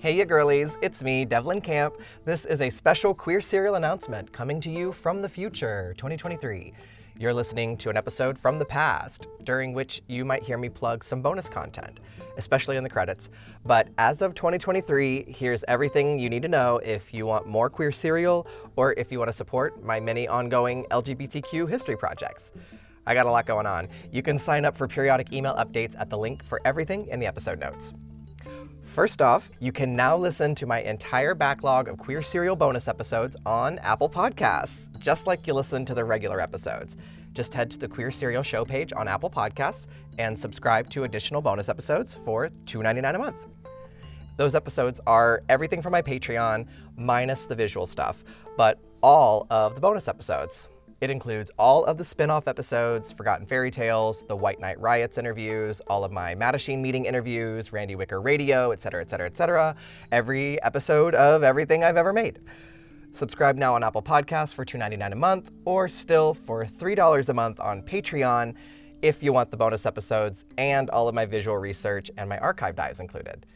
Hey, you girlies, it's me, Devlyn Camp. This is a special Queer Serial announcement coming to you from the future, 2023. You're listening to an episode from the past, during which you might hear me plug some bonus content, especially in the credits. But as of 2023, here's everything you need to know if you want more Queer Serial or if you want to support my many ongoing LGBTQ history projects. I got a lot going on. You can sign up for periodic email updates at the link for everything in the episode notes. First off, you can now listen to my entire backlog of Queer Serial bonus episodes on Apple Podcasts, just like you listen to the regular episodes. Just head to the Queer Serial show page on Apple Podcasts and subscribe to additional bonus episodes for $2.99 a month. Those episodes are everything from my Patreon, minus the visual stuff, but all of the bonus episodes. It includes all of the spin off episodes, Forgotten Fairy Tales, the White Night Riots interviews, all of my Mattachine meeting interviews, Randy Wicker Radio, etc., etc., etc. Every episode of everything I've ever made. Subscribe now on Apple Podcasts for $2.99 a month, or still for $3 a month on Patreon if you want the bonus episodes and all of my visual research and my archive dives included,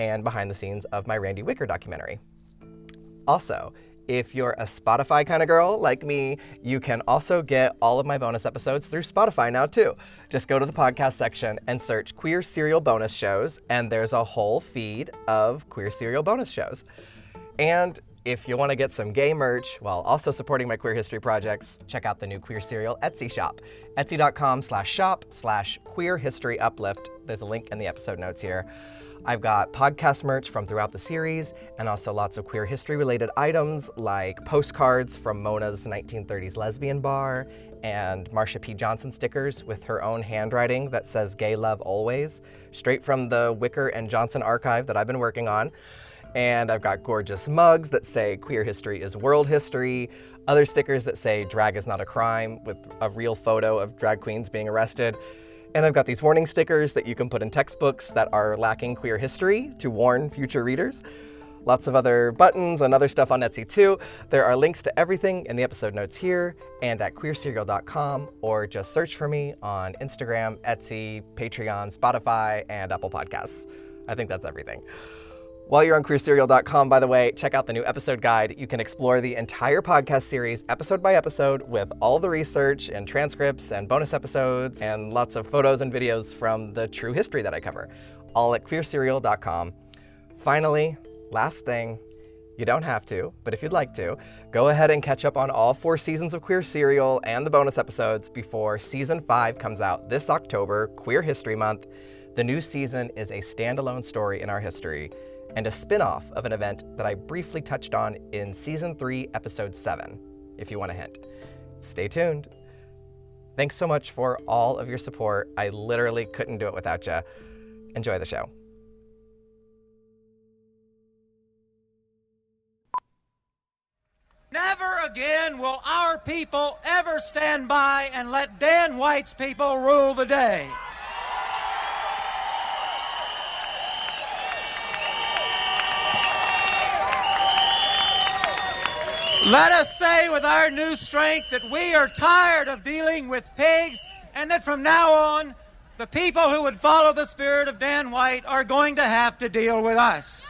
and behind the scenes of my Randy Wicker documentary. Also, if you're a Spotify kind of girl like me, you can also get all of my bonus episodes through Spotify now, too. Just go to the podcast section and search Queer Serial Bonus Shows, and there's a whole feed of Queer Serial bonus shows. And if you want to get some gay merch while also supporting my queer history projects, check out the new Queer Serial Etsy shop. Etsy.com slash shop slash queer history uplift. There's a link in the episode notes here. I've got podcast merch from throughout the series and also lots of queer history related items like postcards from Mona's 1930s lesbian bar and Marsha P. Johnson stickers with her own handwriting that says gay love always, straight from the Wicker and Johnson archive that I've been working on. And I've got gorgeous mugs that say queer history is world history, other stickers that say drag is not a crime with a real photo of drag queens being arrested. And I've got these warning stickers that you can put in textbooks that are lacking queer history to warn future readers. Lots of other buttons and other stuff on Etsy too. There are links to everything in the episode notes here and at queerserial.com, or just search for me on Instagram, Etsy, Patreon, Spotify, and Apple Podcasts. I think that's everything. While you're on queerserial.com, by the way, check out the new episode guide. You can explore the entire podcast series episode by episode with all the research and transcripts and bonus episodes and lots of photos and videos from the true history that I cover, all at queerserial.com. Finally, last thing, you don't have to, but if you'd like to, go ahead and catch up on all four seasons of Queer Serial and the bonus episodes before season five comes out this October, Queer History Month. The new season is a standalone story in our history and a spin off of an event that I briefly touched on in Season 3, Episode 7, if you want a hint. Stay tuned. Thanks so much for all of your support. I literally couldn't do it without you. Enjoy the show. Never again will our people ever stand by and let Dan White's people rule the day. Let us say with our new strength that we are tired of dealing with pigs and that from now on, the people who would follow the spirit of Dan White are going to have to deal with us.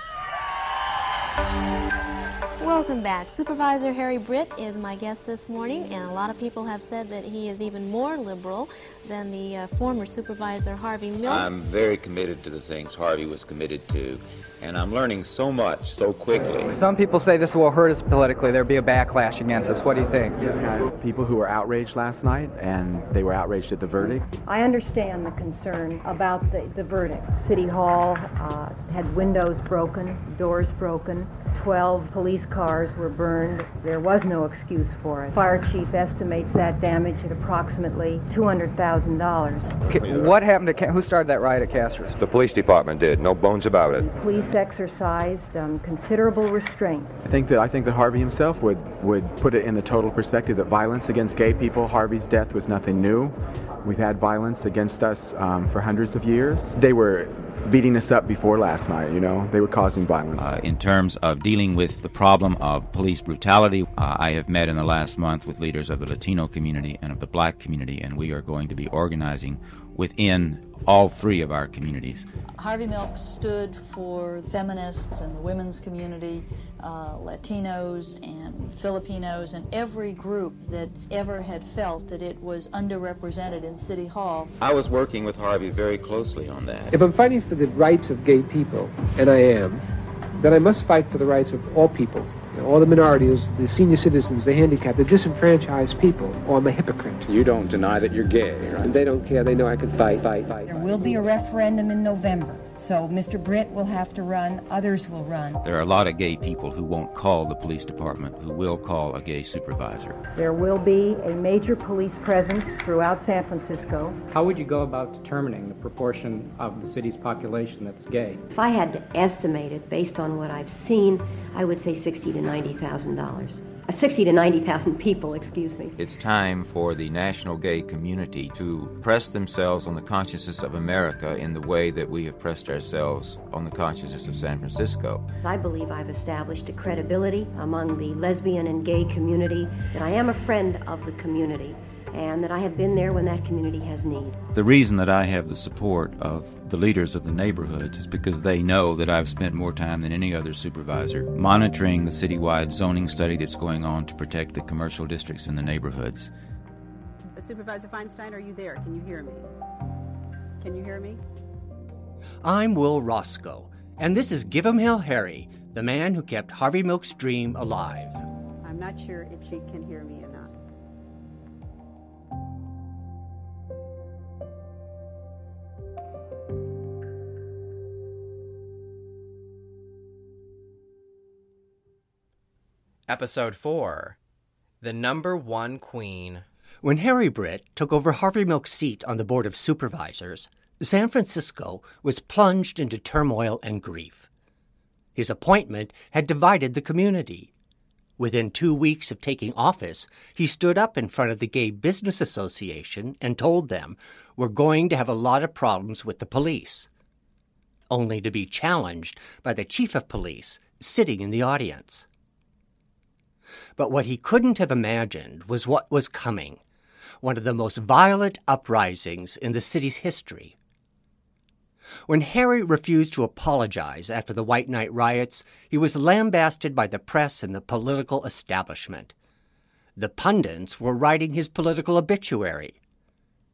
Welcome back. Supervisor Harry Britt is my guest this morning, and a lot of people have said that he is even more liberal than the uh, former supervisor Harvey Milk. I'm very committed to the things Harvey was committed to and I'm learning so much so quickly. Some people say this will hurt us politically. There'll be a backlash against us. What do you think? People who were outraged last night, and they were outraged at the verdict. I understand the concern about the, the verdict. City Hall uh, had windows broken, doors broken, 12 police cars were burned. There was no excuse for it. Fire chief estimates that damage at approximately $200,000. What happened to who started that riot at Castro's? The police department did. No bones about it. Police police exercised um, considerable restraint. I think that I think that Harvey himself would would put it in the total perspective that violence against gay people, Harvey's death was nothing new. We've had violence against us um, for hundreds of years. They were beating us up before last night, you know. They were causing violence. Uh, in terms of dealing with the problem of police brutality, uh, I have met in the last month with leaders of the Latino community and of the black community, and we are going to be organizing within all three of our communities. Harvey Milk stood for feminists and the women's community, uh, Latinos and Filipinos, and every group that ever had felt that it was underrepresented in City Hall. I was working with Harvey very closely on that. If I'm fighting for the rights of gay people, and I am, then I must fight for the rights of all people all the minorities, the senior citizens, the handicapped, the disenfranchised people, or I'm a hypocrite. You don't deny that you're gay, right? And they don't care. They know I can fight, fight, fight. There will be a referendum in November. So Mr. Britt will have to run, others will run. There are a lot of gay people who won't call the police department, who will call a gay supervisor. There will be a major police presence throughout San Francisco. How would you go about determining the proportion of the city's population that's gay? If I had to estimate it based on what I've seen, I would say sixty to ninety thousand dollars. 60 to 90,000 people, excuse me. It's time for the national gay community to press themselves on the consciousness of America in the way that we have pressed ourselves on the consciousness of San Francisco. I believe I've established a credibility among the lesbian and gay community that I am a friend of the community and that I have been there when that community has need. The reason that I have the support of the leaders of the neighborhoods is because they know that I've spent more time than any other supervisor monitoring the citywide zoning study that's going on to protect the commercial districts in the neighborhoods. Supervisor Feinstein, are you there? Can you hear me? Can you hear me? I'm Will Roscoe, and this is Give 'em Hell Harry, the man who kept Harvey Milk's dream alive. I'm not sure if she can hear me Episode 4 The Number One Queen. When Harry Britt took over Harvey Milk's seat on the Board of Supervisors, San Francisco was plunged into turmoil and grief. His appointment had divided the community. Within two weeks of taking office, he stood up in front of the Gay Business Association and told them, We're going to have a lot of problems with the police. Only to be challenged by the chief of police sitting in the audience. But what he couldn't have imagined was what was coming one of the most violent uprisings in the city's history. When Harry refused to apologize after the White Night riots, he was lambasted by the press and the political establishment. The pundits were writing his political obituary.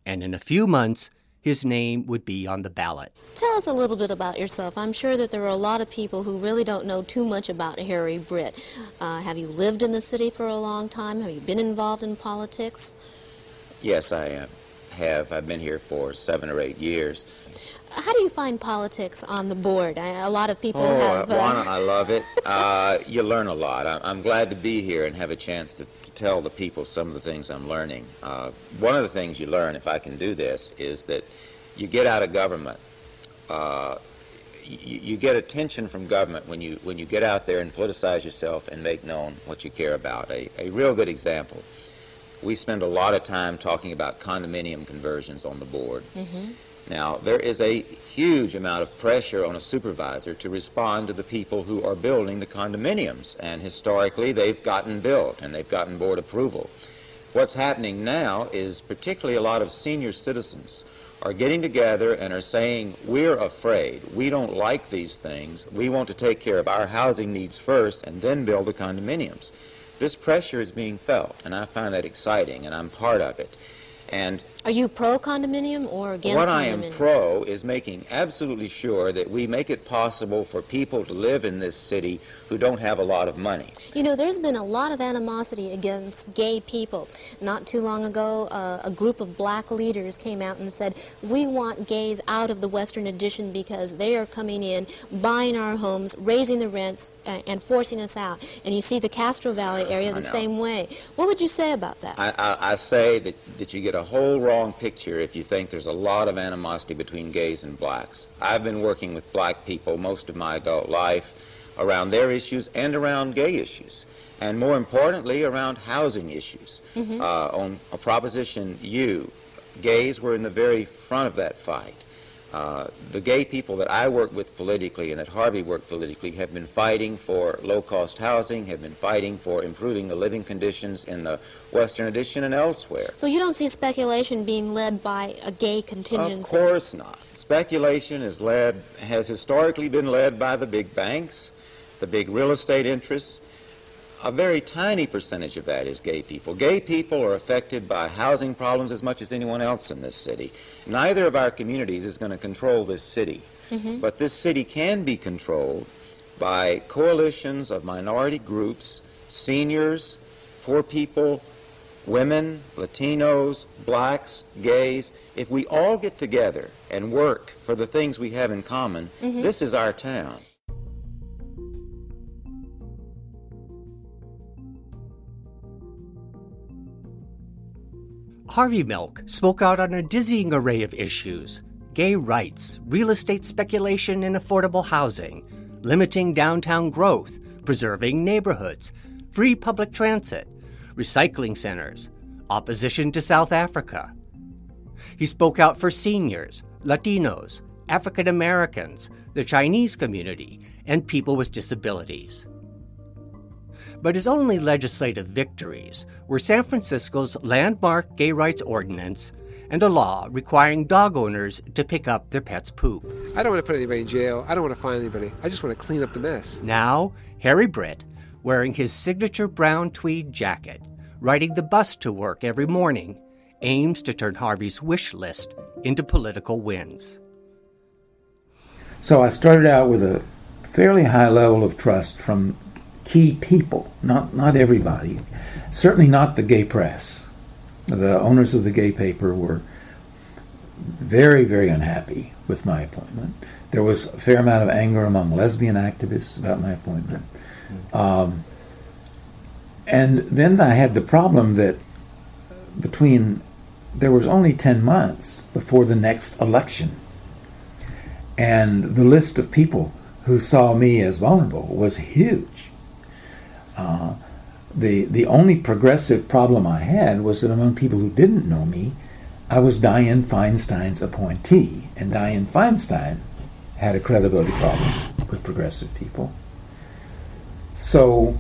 And in a few months, his name would be on the ballot. Tell us a little bit about yourself. I'm sure that there are a lot of people who really don't know too much about Harry Britt. Uh, have you lived in the city for a long time? Have you been involved in politics? Yes, I am. Have. I've been here for seven or eight years. How do you find politics on the board? I, a lot of people oh, have. Uh... Juana, I love it. Uh, you learn a lot. I, am glad to be here and have a chance to, to, tell the people some of the things I'm learning. Uh, one of the things you learn, if I can do this, is that you get out of government. Uh, you, you, get attention from government when you when you get out there and politicize yourself and make known what you care about. A, a real good example. We spend a lot of time talking about condominium conversions on the board. Mm-hmm. Now, there is a huge amount of pressure on a supervisor to respond to the people who are building the condominiums. And historically, they've gotten built and they've gotten board approval. What's happening now is particularly a lot of senior citizens are getting together and are saying, we're afraid, we don't like these things, we want to take care of our housing needs first and then build the condominiums. This pressure is being felt, and I find that exciting, and I'm part of it. And are you pro condominium or against what condominium? What I am pro is making absolutely sure that we make it possible for people to live in this city who don't have a lot of money. You know, there's been a lot of animosity against gay people. Not too long ago, uh, a group of black leaders came out and said, we want gays out of the Western Addition because they are coming in, buying our homes, raising the rents, uh, and forcing us out. And you see the Castro Valley area the same way. What would you say about that? I, I, I say that, that you get a whole wrong picture if you think there's a lot of animosity between gays and blacks. I've been working with black people most of my adult life around their issues and around gay issues, and more importantly, around housing issues. Mm-hmm. Uh, on a Proposition U, gays were in the very front of that fight. Uh, the gay people that I work with politically and that Harvey worked politically have been fighting for low-cost housing, have been fighting for improving the living conditions in the Western Addition and elsewhere. So you don't see speculation being led by a gay contingency? Of course not. Speculation is led, has historically been led by the big banks, the big real estate interests, a very tiny percentage of that is gay people. Gay people are affected by housing problems as much as anyone else in this city. Neither of our communities is going to control this city. Mm-hmm. But this city can be controlled by coalitions of minority groups, seniors, poor people, women, Latinos, blacks, gays. If we all get together and work for the things we have in common, mm-hmm. this is our town. Harvey Milk spoke out on a dizzying array of issues gay rights, real estate speculation and affordable housing, limiting downtown growth, preserving neighborhoods, free public transit, recycling centers, opposition to South Africa. He spoke out for seniors, Latinos, African Americans, the Chinese community, and people with disabilities. But his only legislative victories were San Francisco's landmark gay rights ordinance and a law requiring dog owners to pick up their pet's poop. I don't want to put anybody in jail. I don't want to find anybody. I just want to clean up the mess. Now, Harry Britt, wearing his signature brown tweed jacket, riding the bus to work every morning, aims to turn Harvey's wish list into political wins. So I started out with a fairly high level of trust from key people, not, not everybody, certainly not the gay press. The owners of the gay paper were very, very unhappy with my appointment. There was a fair amount of anger among lesbian activists about my appointment. Um, and then I had the problem that between there was only 10 months before the next election. And the list of people who saw me as vulnerable was huge. Uh, the the only progressive problem I had was that among people who didn't know me, I was Dianne Feinstein's appointee, and Dianne Feinstein had a credibility problem with progressive people. So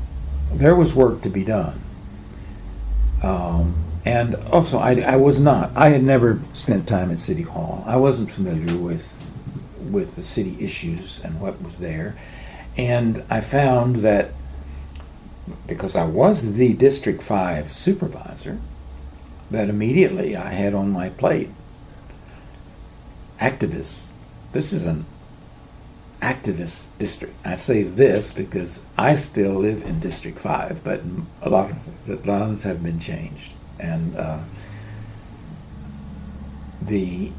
there was work to be done. Um, and also, I, I was not. I had never spent time at City Hall. I wasn't familiar with with the city issues and what was there, and I found that because I was the District 5 supervisor, that immediately I had on my plate activists. This is an activist district. I say this because I still live in District 5, but a lot of laws have been changed. And uh, the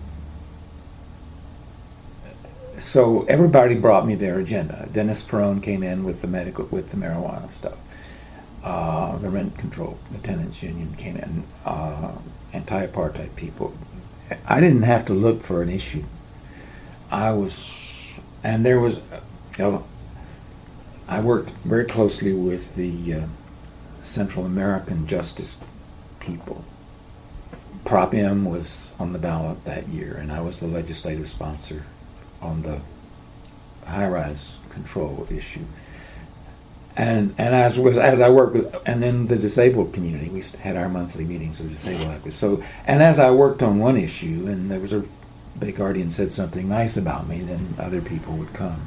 so everybody brought me their agenda. Dennis Peron came in with the medical with the marijuana stuff uh, the rent control, the tenants union came in, uh, anti-apartheid people. I didn't have to look for an issue. I was, and there was, you know, I worked very closely with the uh, Central American Justice people. Prop M was on the ballot that year, and I was the legislative sponsor on the high-rise control issue and and as was as I worked with, and then the disabled community, we had our monthly meetings of disabled activists. So, and as I worked on one issue, and there was a Bay Guardian said something nice about me, then other people would come.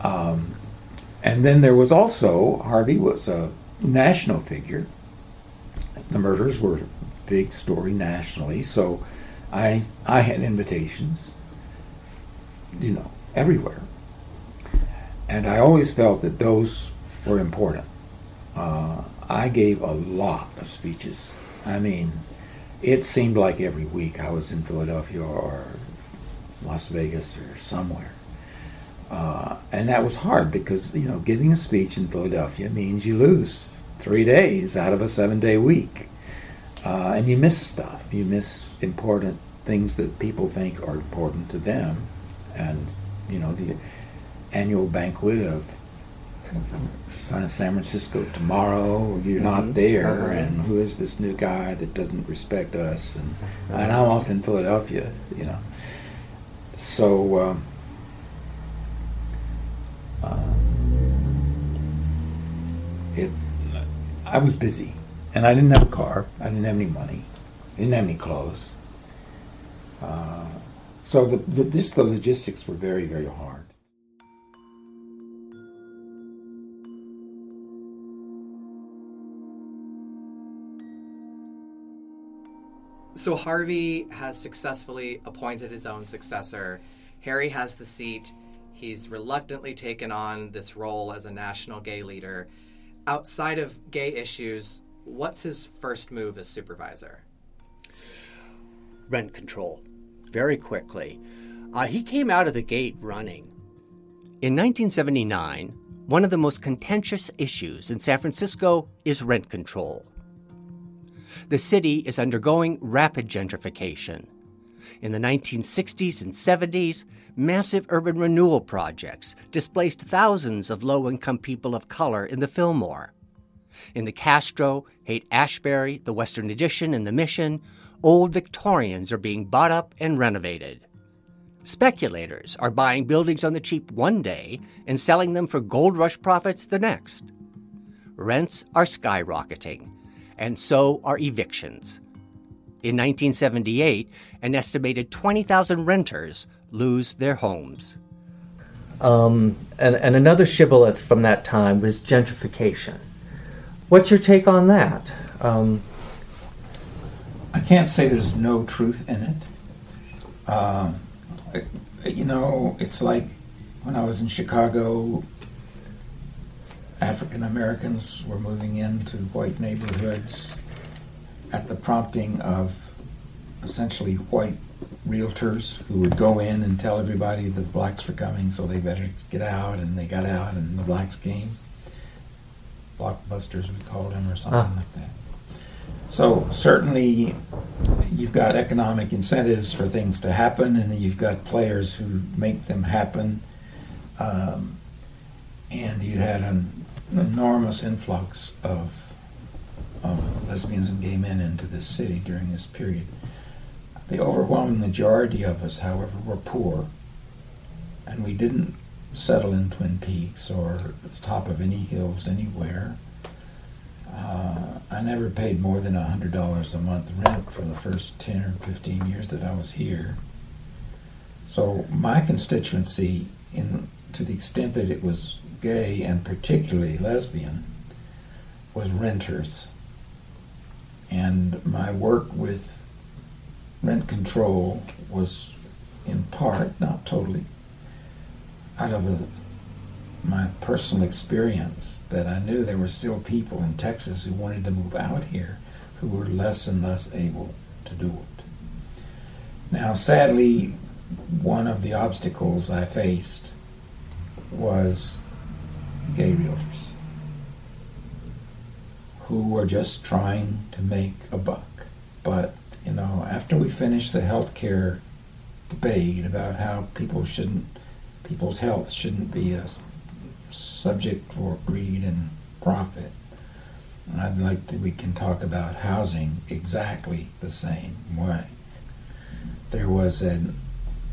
Um, and then there was also Harvey was a national figure. The murders were a big story nationally, so I I had invitations, you know, everywhere. And I always felt that those were important. Uh, I gave a lot of speeches. I mean, it seemed like every week I was in Philadelphia or Las Vegas or somewhere. Uh, and that was hard because, you know, giving a speech in Philadelphia means you lose three days out of a seven day week. Uh, and you miss stuff. You miss important things that people think are important to them. And, you know, the annual banquet of San Francisco tomorrow. You're not mm-hmm. there, uh-huh. and who is this new guy that doesn't respect us? And and I'm off in Philadelphia, you know. So um, uh, it, I was busy, and I didn't have a car. I didn't have any money. I didn't have any clothes. Uh, so the, the this the logistics were very very hard. So Harvey has successfully appointed his own successor. Harry has the seat. He's reluctantly taken on this role as a national gay leader. Outside of gay issues, what's his first move as supervisor? Rent control. Very quickly. Uh, he came out of the gate running. In 1979, one of the most contentious issues in San Francisco is rent control the city is undergoing rapid gentrification. In the 1960s and 70s, massive urban renewal projects displaced thousands of low income people of color in the Fillmore. In the Castro, Haight Ashbury, the Western Addition, and the Mission, old Victorians are being bought up and renovated. Speculators are buying buildings on the cheap one day and selling them for gold rush profits the next. Rents are skyrocketing and so are evictions. In 1978, an estimated 20,000 renters lose their homes. Um, and, and another shibboleth from that time was gentrification. What's your take on that? Um, I can't say there's no truth in it. Uh, you know, it's like when I was in Chicago African Americans were moving into white neighborhoods at the prompting of essentially white realtors who would go in and tell everybody that the blacks were coming, so they better get out, and they got out, and the blacks came. Blockbusters, we called them, or something huh. like that. So certainly, you've got economic incentives for things to happen, and you've got players who make them happen. Um, and you had an enormous influx of, of lesbians and gay men into this city during this period. The overwhelming majority of us, however, were poor, and we didn't settle in Twin Peaks or the top of any hills anywhere. Uh, I never paid more than $100 a month rent for the first 10 or 15 years that I was here. So my constituency, in to the extent that it was gay and particularly lesbian was renters. And my work with rent control was in part, not totally, out of a, my personal experience that I knew there were still people in Texas who wanted to move out here who were less and less able to do it. Now, sadly, one of the obstacles I faced was gay realtors who were just trying to make a buck. But, you know, after we finished the health care debate about how people shouldn't, people's health shouldn't be a subject for greed and profit, I'd like to, we can talk about housing exactly the same way. There was an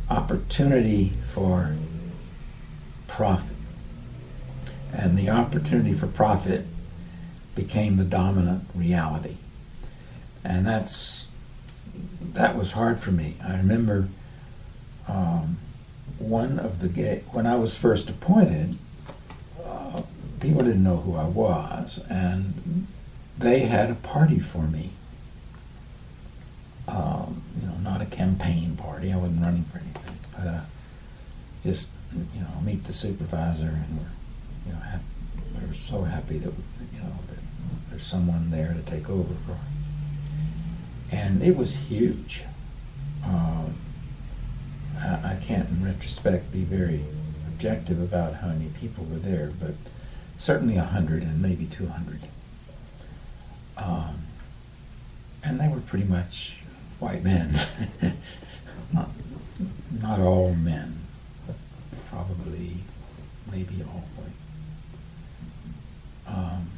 opportunity for profit and the opportunity for profit became the dominant reality. And that's that was hard for me. I remember um, one of the gay when I was first appointed, uh, people didn't know who I was, and they had a party for me. Um, you know, not a campaign party. I wasn't running for anything, but uh, just you know, meet the supervisor and we're you know, we're so happy that you know that there's someone there to take over. And it was huge. Um, I, I can't, in retrospect, be very objective about how many people were there, but certainly a hundred and maybe two hundred. Um, and they were pretty much white men. not, not all men, but probably maybe all. Um,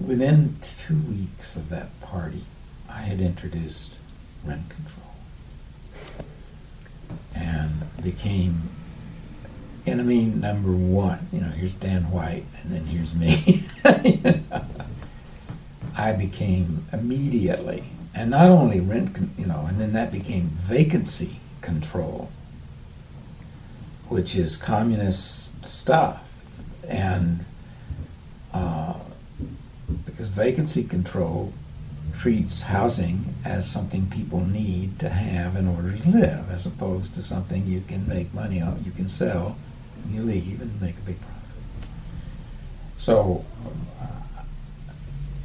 within two weeks of that party, I had introduced rent control. And became enemy number one. You know, here's Dan White, and then here's me. you know, I became immediately, and not only rent, you know, and then that became vacancy control, which is communist stuff, and uh, because vacancy control treats housing as something people need to have in order to live, as opposed to something you can make money on, you can sell, and you leave and make a big profit. So, uh,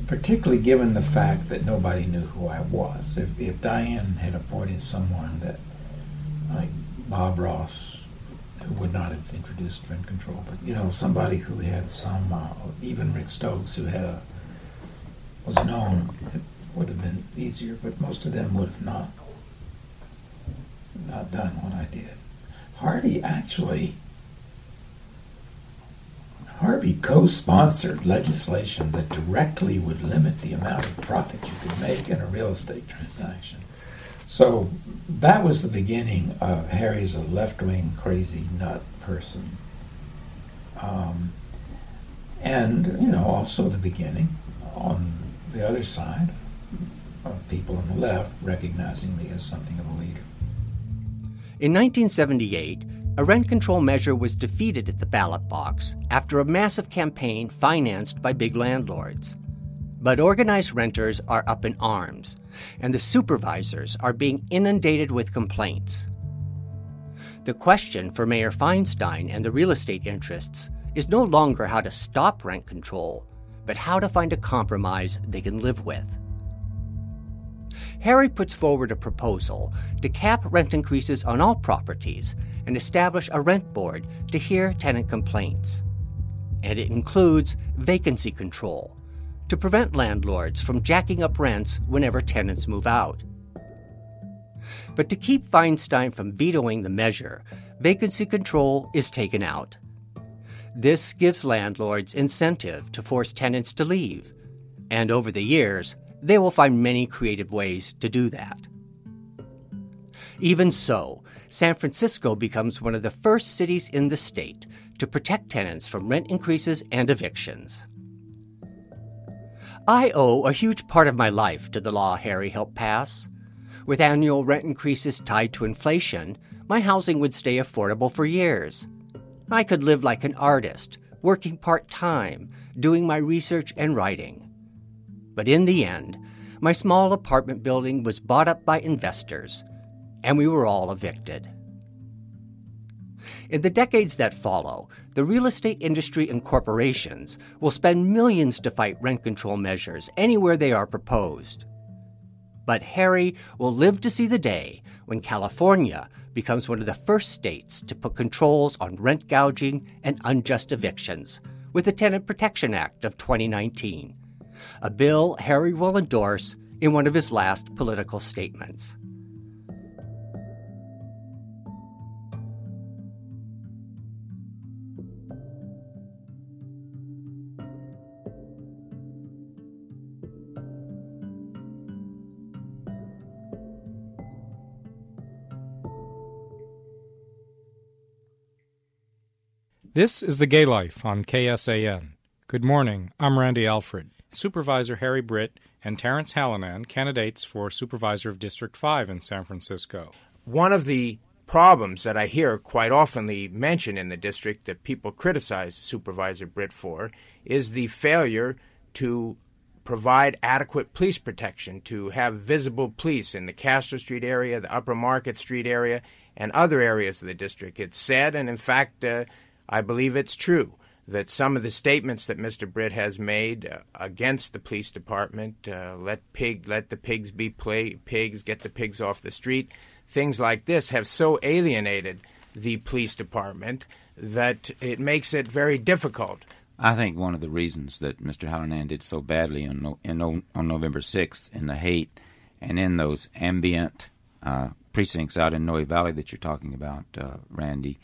particularly given the fact that nobody knew who I was, if, if Dianne had appointed someone that, like Bob Ross, who would not have introduced rent control, but you know, somebody who had some, uh, even Rick Stokes, who had a was known would have been easier, but most of them would have not not done what I did. Harvey actually Harvey co-sponsored legislation that directly would limit the amount of profit you could make in a real estate transaction. So that was the beginning of Harry's a left-wing crazy nut person. Um, and, you know, also the beginning on the other side of people on the left recognizing me as something of a leader. In 1978, a rent control measure was defeated at the ballot box after a massive campaign financed by big landlords. But organized renters are up in arms, and the supervisors are being inundated with complaints. The question for Mayor Feinstein and the real estate interests is no longer how to stop rent control, but how to find a compromise they can live with. Harry puts forward a proposal to cap rent increases on all properties and establish a rent board to hear tenant complaints. And it includes vacancy control to prevent landlords from jacking up rents whenever tenants move out. But to keep Feinstein from vetoing the measure, vacancy control is taken out. This gives landlords incentive to force tenants to leave, and over the years, they will find many creative ways to do that. Even so, San Francisco becomes one of the first cities in the state to protect tenants from rent increases and evictions. I owe a huge part of my life to the law Harry helped pass. With annual rent increases tied to inflation, my housing would stay affordable for years. I could live like an artist, working part time, doing my research and writing. But in the end, my small apartment building was bought up by investors, and we were all evicted. In the decades that follow, the real estate industry and corporations will spend millions to fight rent control measures anywhere they are proposed. But Harry will live to see the day when California becomes one of the first states to put controls on rent gouging and unjust evictions with the Tenant Protection Act of 2019, a bill Harry will endorse in one of his last political statements. This is The Gay Life on KSAN. Good morning. I'm Randy Alfred. Supervisor Harry Britt and Terence Hallinan, candidates for Supervisor of District 5 in San Francisco. One of the problems that I hear quite oftenly mentioned in the district that people criticize Supervisor Britt for is the failure to provide adequate police protection, to have visible police in the Castro Street area, the Upper Market Street area, and other areas of the district. It's said, and in fact, uh, I believe it's true that some of the statements that Mr. Britt has made uh, against the police department, uh, let pig, let the pigs be play, pigs, get the pigs off the street, things like this have so alienated the police department that it makes it very difficult. I think one of the reasons that Mr. Hallinan did so badly on, in, on November 6th in the Haight and in those ambient uh, precincts out in Noe Valley that you're talking about, uh, Randy,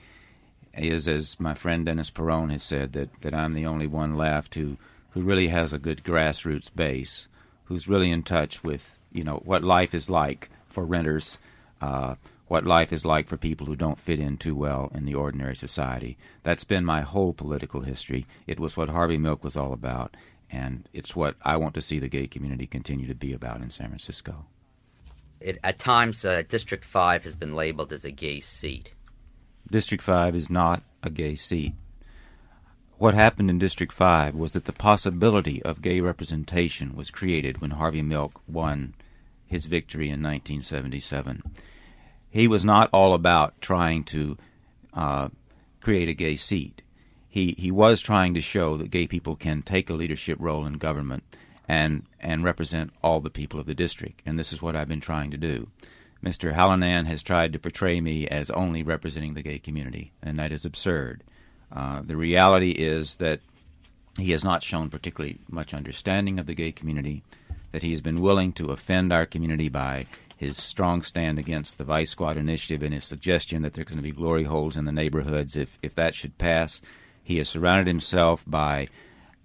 is, as my friend Dennis Peron has said, that, that I'm the only one left who, who really has a good grassroots base, who's really in touch with you know what life is like for renters, uh, what life is like for people who don't fit in too well in the ordinary society. That's been my whole political history. It was what Harvey Milk was all about, and it's what I want to see the gay community continue to be about in San Francisco. It, at times, uh, District 5 has been labeled as a gay seat. District 5 is not a gay seat. What happened in District 5 was that the possibility of gay representation was created when Harvey Milk won his victory in 1977. He was not all about trying to uh, create a gay seat. He, he was trying to show that gay people can take a leadership role in government and, and represent all the people of the district, and this is what I've been trying to do. Mr. Hallinan has tried to portray me as only representing the gay community, and that is absurd. Uh, the reality is that he has not shown particularly much understanding of the gay community, that he has been willing to offend our community by his strong stand against the Vice Squad initiative and his suggestion that there's going to be glory holes in the neighborhoods if, if that should pass. He has surrounded himself by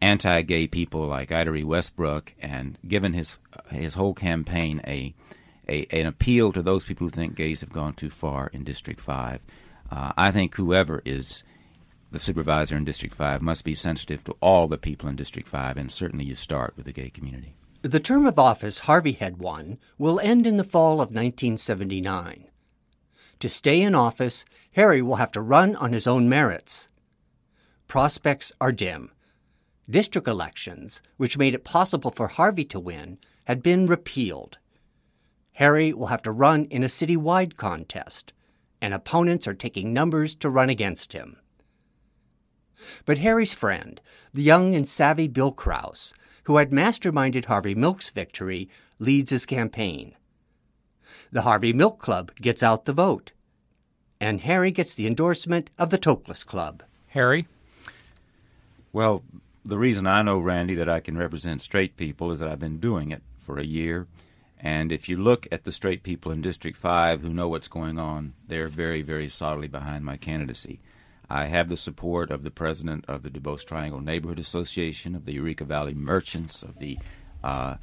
anti-gay people like Idory Westbrook and given his his whole campaign a, a an appeal to those people who think gays have gone too far in District Five. Uh, I think whoever is the supervisor in District 5 must be sensitive to all the people in District 5, and certainly you start with the gay community. The term of office Harvey had won will end in the fall of 1979. To stay in office, Harry will have to run on his own merits. Prospects are dim. District elections, which made it possible for Harvey to win, had been repealed. Harry will have to run in a citywide contest, and opponents are taking numbers to run against him. But Harry's friend, the young and savvy Bill Kraus, who had masterminded Harvey Milk's victory, leads his campaign. The Harvey Milk Club gets out the vote, and Harry gets the endorsement of the Toklas Club. Harry? Well, the reason I know, Randy, that I can represent straight people is that I've been doing it for a year. And if you look at the straight people in District 5 who know what's going on, they're very, very solidly behind my candidacy. I have the support of the president of the Duboce Triangle Neighborhood Association, of the Eureka Valley Merchants, of the uh,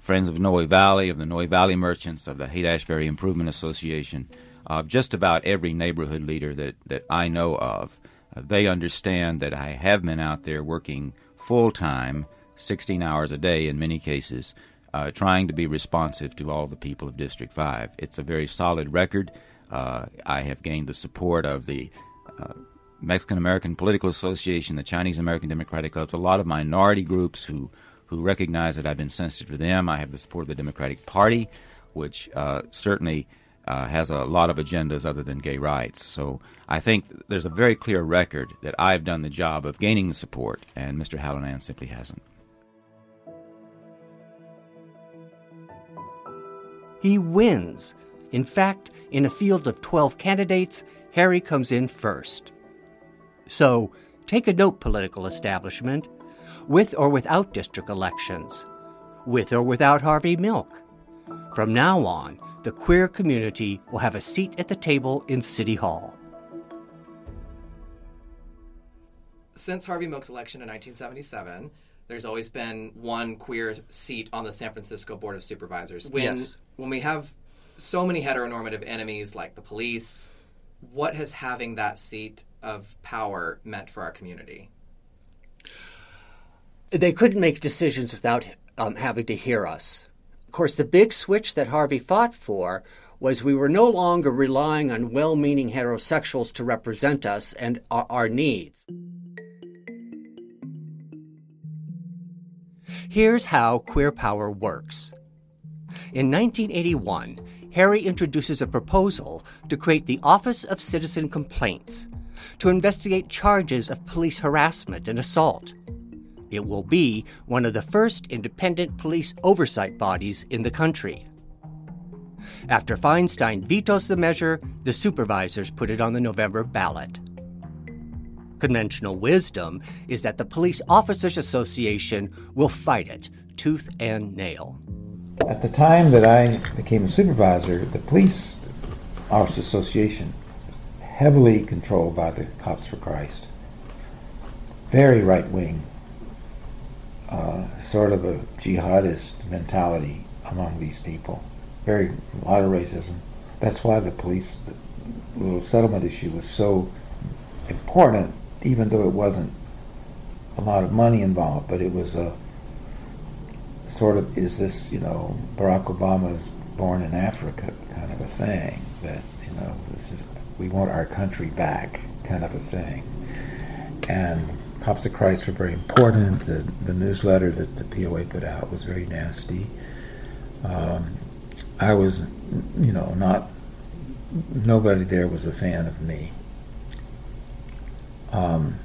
Friends of Noe Valley, of the Noe Valley Merchants, of the Haight Ashbury Improvement Association, of just about every neighborhood leader that, that I know of. Uh, they understand that I have been out there working full time, 16 hours a day in many cases, uh, trying to be responsive to all the people of District 5. It's a very solid record. Uh, I have gained the support of the uh, Mexican American Political Association, the Chinese American Democratic Clubs, a lot of minority groups who who recognize that I've been sensitive to them. I have the support of the Democratic Party, which uh, certainly uh, has a lot of agendas other than gay rights. So I think there's a very clear record that I've done the job of gaining the support, and Mr. Hallinan simply hasn't. He wins. In fact, in a field of 12 candidates, Harry comes in first. So, take a note, political establishment. With or without district elections, with or without Harvey Milk. From now on, the queer community will have a seat at the table in City Hall. Since Harvey Milk's election in 1977, there's always been one queer seat on the San Francisco Board of Supervisors. When Yes. when we have so many heteronormative enemies like the police, what has having that seat of power meant for our community? They couldn't make decisions without um, having to hear us. Of course, the big switch that Harvey fought for was we were no longer relying on well meaning heterosexuals to represent us and our, our needs. Here's how queer power works. In 1981, Harry introduces a proposal to create the Office of Citizen Complaints to investigate charges of police harassment and assault. It will be one of the first independent police oversight bodies in the country. After Feinstein vetoes the measure, the supervisors put it on the November ballot. Conventional wisdom is that the Police Officers Association will fight it tooth and nail. At the time that I became a supervisor, the Police Officers Association was heavily controlled by the Cops for Christ. Very right wing, uh, sort of a jihadist mentality among these people. Very a lot of racism, That's why the police, the little settlement issue was so important, even though it wasn't a lot of money involved, but it was a sort of, is this, you know, Barack Obama's born in Africa kind of a thing that, you know, this is, we want our country back kind of a thing. And Cops of Christ were very important. The, the newsletter that the POA put out was very nasty. Um, I was, you know, not, nobody there was a fan of me. Um,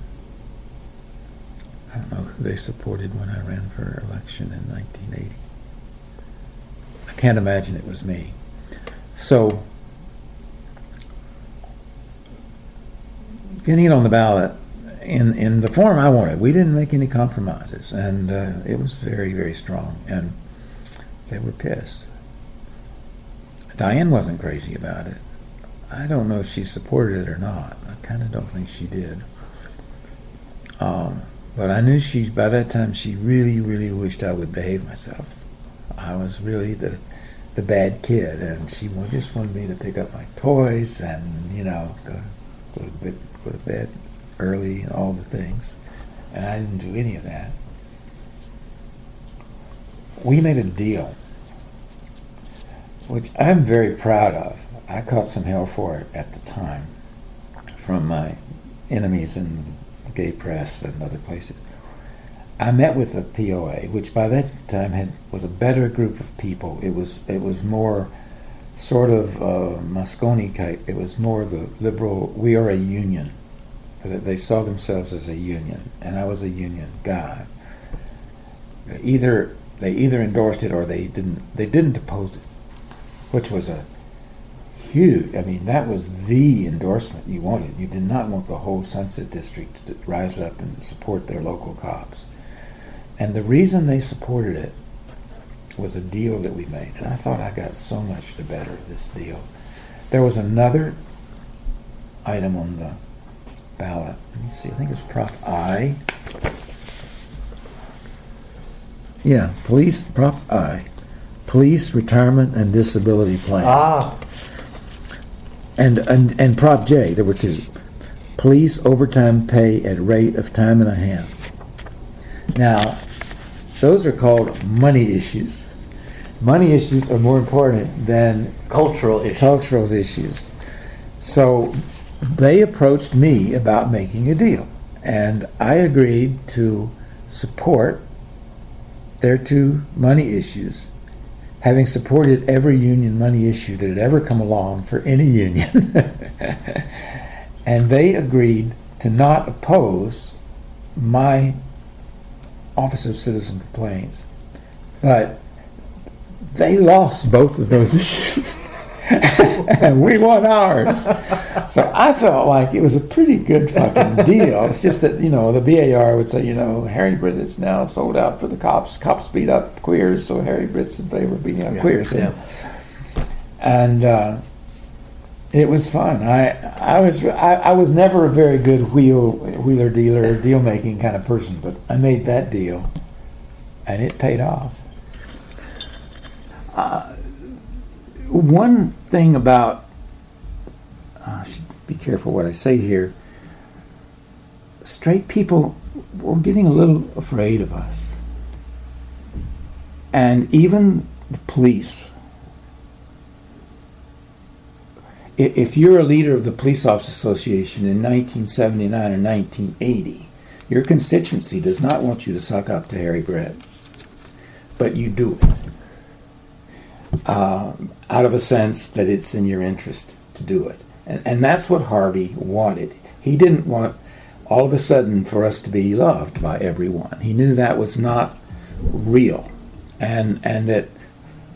I don't know who they supported when I ran for election in 1980. I can't imagine it was me. So, getting it on the ballot in in the form I wanted, we didn't make any compromises, and uh, it was very very strong, and they were pissed. Dianne wasn't crazy about it. I don't know if she supported it or not. I kind of don't think she did. Um, but I knew she, by that time, she really, really wished I would behave myself. I was really the, the bad kid, and she just wanted me to pick up my toys and, you know, go, go, to, bed, go to bed early and all the things. And I didn't do any of that. We made a deal, which I'm very proud of. I caught some hell for it at the time from my enemies in the gay press and other places. I met with the POA, which by that time had was a better group of people. It was it was more sort of uh, Moscone type. It was more the liberal. We are a union. They saw themselves as a union, and I was a union guy. Either they either endorsed it or they didn't. They didn't oppose it, which was a huge. I mean, that was the endorsement you wanted. You did not want the whole Sunset District to rise up and support their local cops. And the reason they supported it was a deal that we made. And I thought I got so much the better of this deal. There was another item on the ballot. Let me see, I think it's Prop I. Yeah, police, Prop I. Police Retirement and Disability Plan. Ah. And, and, and Prop J, there were two. Police overtime pay at rate of time and a half. Now, those are called money issues. Money issues are more important than cultural issues. Cultural issues. So they approached me about making a deal, and I agreed to support their two money issues, having supported every union money issue that had ever come along for any union. and they agreed to not oppose my Office of Citizen Complaints. But they lost both of those issues. and we won ours. So I felt like it was a pretty good fucking deal. It's just that, you know, the BAR would say, you know, Harry Britt is now sold out for the cops. Cops beat up queers, so Harry Britt's in favor of beating up Yeah, queers. yeah. And uh, it was fun. I I was I, I was never a very good wheel wheeler dealer deal making kind of person, but I made that deal, and it paid off. Uh, one thing about uh, be careful what I say here. Straight people were getting a little afraid of us, and even the police. If you're a leader of the Police Officers Association in 1979 or 1980, your constituency does not want you to suck up to Harry Britt, but you do it uh, out of a sense that it's in your interest to do it. And, and that's what Harvey wanted. He didn't want all of a sudden for us to be loved by everyone. He knew that was not real, and and that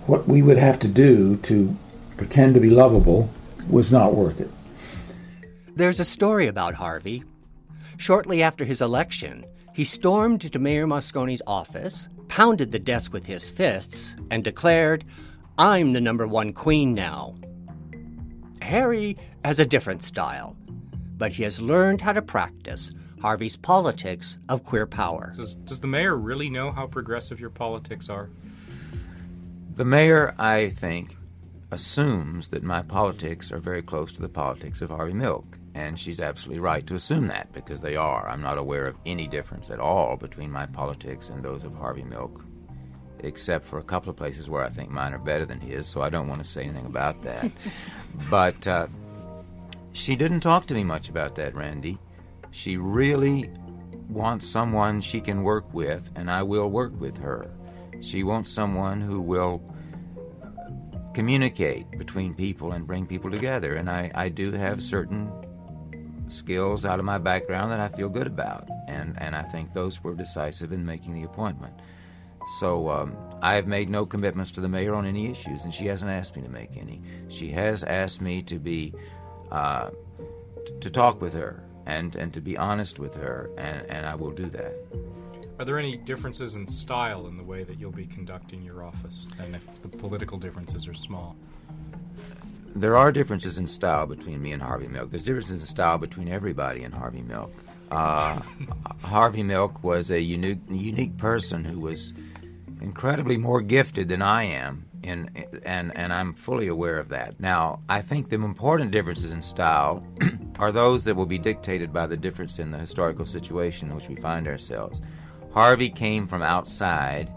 what we would have to do to pretend to be lovable was not worth it. There's a story about Harvey. Shortly after his election, he stormed to Mayor Moscone's office, pounded the desk with his fists, and declared, I'm the number one queen now. Harry has a different style, but he has learned how to practice Harvey's politics of queer power. Does, does the mayor really know how progressive your politics are? The mayor, I think, assumes that my politics are very close to the politics of Harvey Milk. And she's absolutely right to assume that because they are. I'm not aware of any difference at all between my politics and those of Harvey Milk, except for a couple of places where I think mine are better than his, so I don't want to say anything about that. but uh, she didn't talk to me much about that, Randy. She really wants someone she can work with, and I will work with her. She wants someone who will communicate between people and bring people together. And I, I do have certain skills out of my background that I feel good about. And, and I think those were decisive in making the appointment. So um, I have made no commitments to the mayor on any issues, and she hasn't asked me to make any. She has asked me to be uh, t- to talk with her and, and to be honest with her, and, and I will do that. Are there any differences in style in the way that you'll be conducting your office, and if the political differences are small? There are differences in style between me and Harvey Milk. There's differences in style between everybody and Harvey Milk. Uh, Harvey Milk was a unique, unique person who was incredibly more gifted than I am, in, and, and I'm fully aware of that. Now, I think the important differences in style are those that will be dictated by the difference in the historical situation in which we find ourselves. Harvey came from outside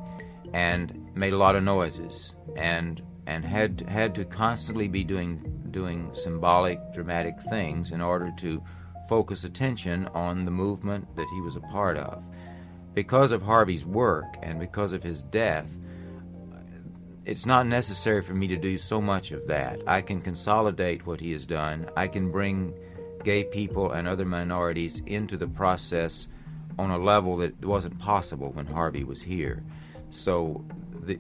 and made a lot of noises and and had had to constantly be doing doing symbolic dramatic things in order to focus attention on the movement that he was a part of. Because of Harvey's work and because of his death, it's not necessary for me to do so much of that. I can consolidate what he has done. I can bring gay people and other minorities into the process on a level that wasn't possible when Harvey was here. So the,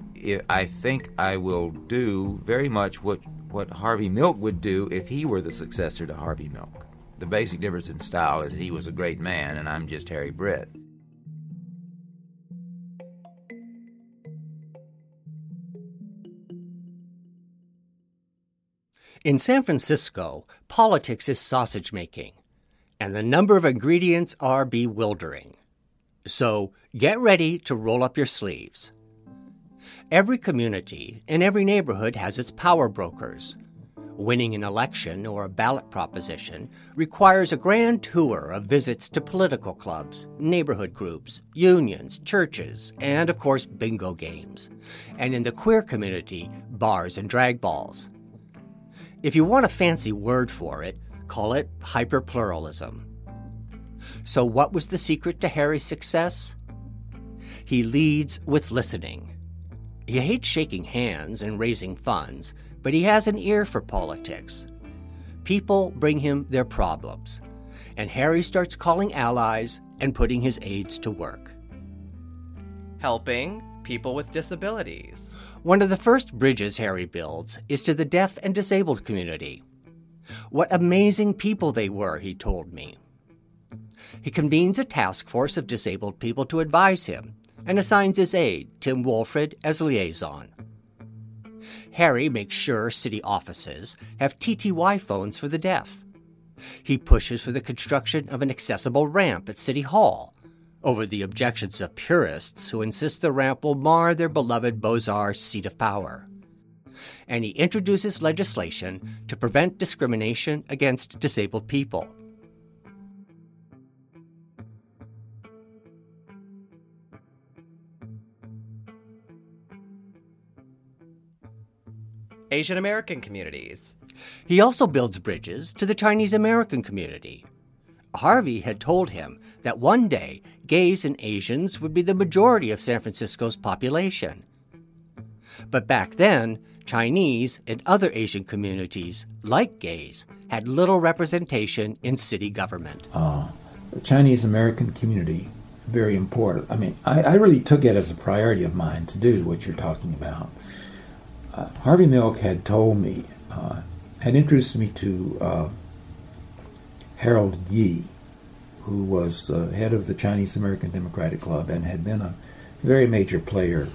I think I will do very much what, what Harvey Milk would do if he were the successor to Harvey Milk. The basic difference in style is that he was a great man and I'm just Harry Britt. In San Francisco, politics is sausage making and the number of ingredients are bewildering. So get ready to roll up your sleeves. Every community in every neighborhood has its power brokers. Winning an election or a ballot proposition requires a grand tour of visits to political clubs, neighborhood groups, unions, churches, and of course, bingo games. And in the queer community, bars and drag balls. If you want a fancy word for it, call it hyperpluralism. So, what was the secret to Harry's success? He leads with listening. He hates shaking hands and raising funds, but he has an ear for politics. People bring him their problems, and Harry starts calling allies and putting his aides to work. Helping people with disabilities. One of the first bridges Harry builds is to the deaf and disabled community. What amazing people they were, he told me. He convenes a task force of disabled people to advise him and assigns his aide, Tim Wolfred, as liaison. Harry makes sure city offices have TTY phones for the deaf. He pushes for the construction of an accessible ramp at City Hall over the objections of purists who insist the ramp will mar their beloved Beaux-Arts seat of power and he introduces legislation to prevent discrimination against disabled people. Asian American communities. He also builds bridges to the Chinese American community. Harvey had told him that one day gays and Asians would be the majority of San Francisco's population. But back then, Chinese and other Asian communities, like gays, had little representation in city government. Uh, the Chinese American community, very important. I mean, I, I, really took it as a priority of mine to do what you're talking about. Uh, Harvey Milk had told me, uh, had introduced me to uh, Harold Yi, who was uh, head of the Chinese American Democratic Club and had been a very major player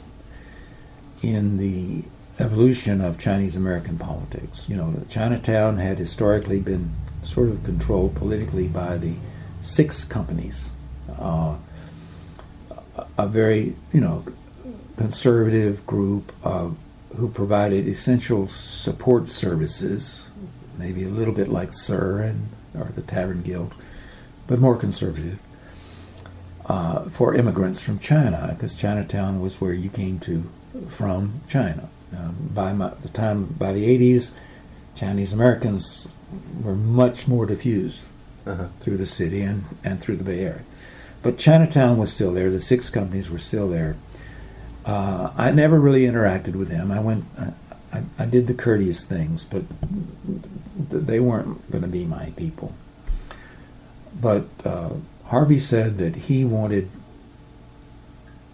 in the evolution of Chinese American politics. You know, Chinatown had historically been sort of controlled politically by the six companies, uh, a very, you know, conservative group of who provided essential support services, maybe a little bit like SIR and or the Tavern Guild, but more conservative, uh, for immigrants from China, because Chinatown was where you came to from China. Um, by my, the time, by the 80s, Chinese Americans were much more diffused uh-huh. through the city and, and through the Bay Area. But Chinatown was still there. The six companies were still there. Uh, I never really interacted with them. I went, I, I, I did the courteous things, but they weren't going to be my people. But uh, Harvey said that he wanted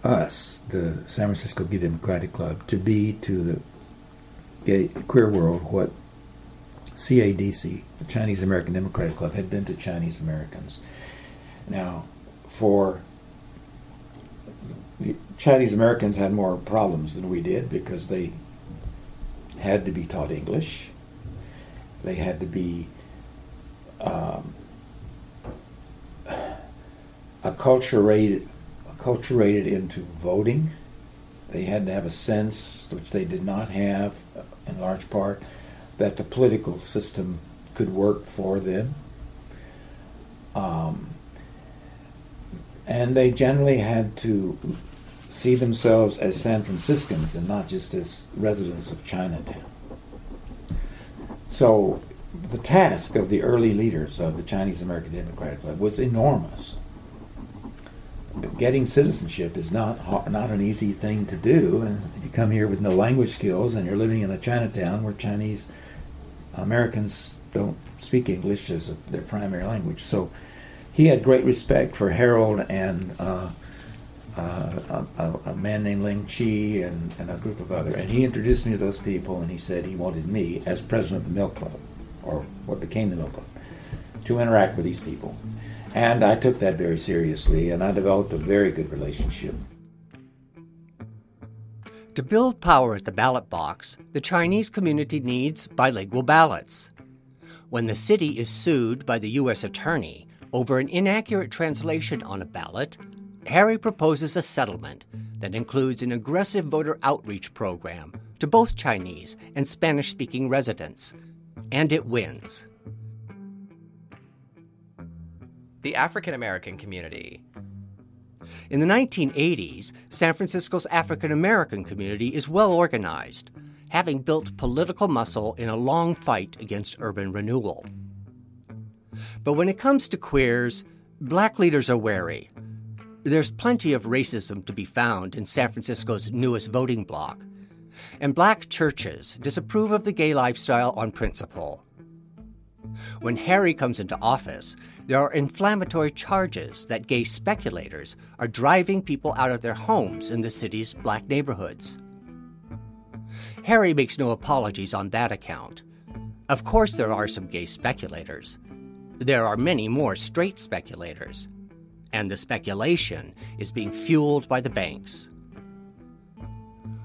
us, the San Francisco Gay Democratic Club, to be to the gay queer world what CADC, the Chinese American Democratic Club, had been to Chinese Americans. Now, for the Chinese Americans had more problems than we did because they had to be taught English. They had to be um, acculturated, acculturated into voting. They had to have a sense, which they did not have in large part, that the political system could work for them. Um, and they generally had to see themselves as San Franciscans and not just as residents of Chinatown. So the task of the early leaders of the Chinese American Democratic Club was enormous. Getting citizenship is not not an easy thing to do, and if you come here with no language skills and you're living in a Chinatown where Chinese Americans don't speak English as their primary language, so he had great respect for Harold and uh, uh, a, a, man named Ling Chi and, and a group of other, and he introduced me to those people, and he said he wanted me as president of the Milk Club, or what became the Milk Club, to interact with these people. And I took that very seriously, and I developed a very good relationship. To build power at the ballot box, the Chinese community needs bilingual ballots. When the city is sued by the U.S. attorney over an inaccurate translation on a ballot, Harry proposes a settlement that includes an aggressive voter outreach program to both Chinese and Spanish speaking residents, and it wins. The African American community. In the 1980s, San Francisco's African American community is well organized, having built political muscle in a long fight against urban renewal. But when it comes to queers, black leaders are wary there's plenty of racism to be found in San Francisco's newest voting bloc, and black churches disapprove of the gay lifestyle on principle. When Harry comes into office, there are inflammatory charges that gay speculators are driving people out of their homes in the city's black neighborhoods. Harry makes no apologies on that account. Of course, there are some gay speculators. There are many more straight speculators and the speculation is being fueled by the banks.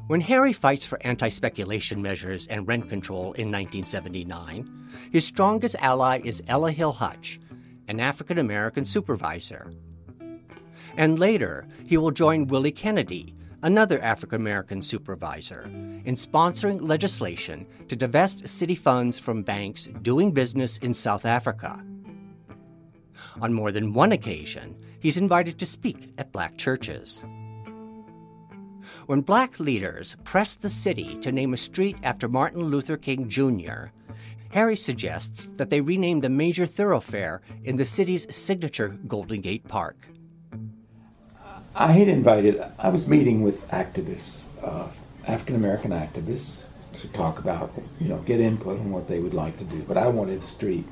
When Harry fights for anti speculation measures and rent control in 1979, his strongest ally is Ella Hill Hutch, an African American supervisor. And later, he will join Willie Kennedy, another African American supervisor, in sponsoring legislation to divest city funds from banks doing business in South Africa. On more than one occasion, he's invited to speak at black churches. When black leaders pressed the city to name a street after Martin Luther King Jr., Harry suggests that they rename the major thoroughfare in the city's signature Golden Gate Park. I had invited, I was meeting with activists, uh, African American activists, to talk about, you know, get input on what they would like to do. But I wanted a street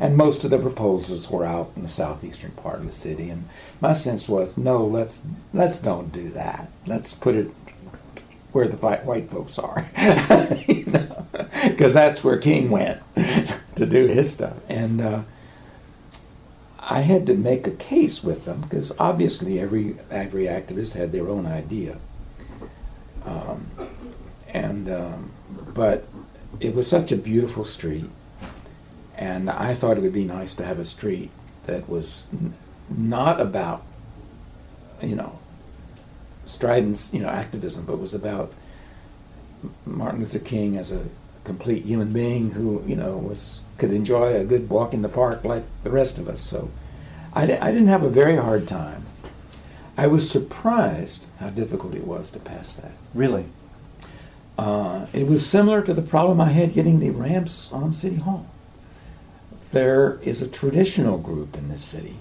and most of the proposals were out in the southeastern part of the city. And my sense was, no, let's let's don't do that. Let's put it where the white folks are, because you know? that's where King went to do his stuff. And uh, I had to make a case with them because obviously every every activist had their own idea. Um, and um, but it was such a beautiful street and I thought it would be nice to have a street that was n- not about, you know, strident, you know, activism, but was about Martin Luther King as a complete human being who, you know, was could enjoy a good walk in the park like the rest of us. So I, I didn't have a very hard time. I was surprised how difficult it was to pass that. Really? Uh, it was similar to the problem I had getting the ramps on City Hall. There is a traditional group in this city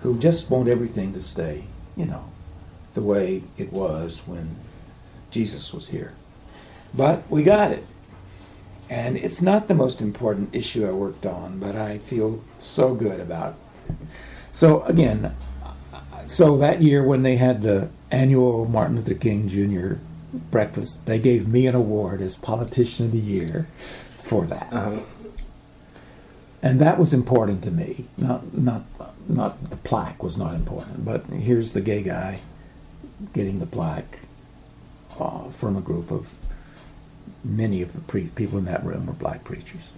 who just want everything to stay, you know, the way it was when Jesus was here. But we got it. And it's not the most important issue I worked on, but I feel so good about it. So, again, so that year when they had the annual Martin Luther King Jr. breakfast, they gave me an award as Politician of the Year for that. Uh-huh. And that was important to me. Not, not, not the plaque was not important, but here's the gay guy getting the plaque uh, from a group of many of the pre- people in that room were black preachers.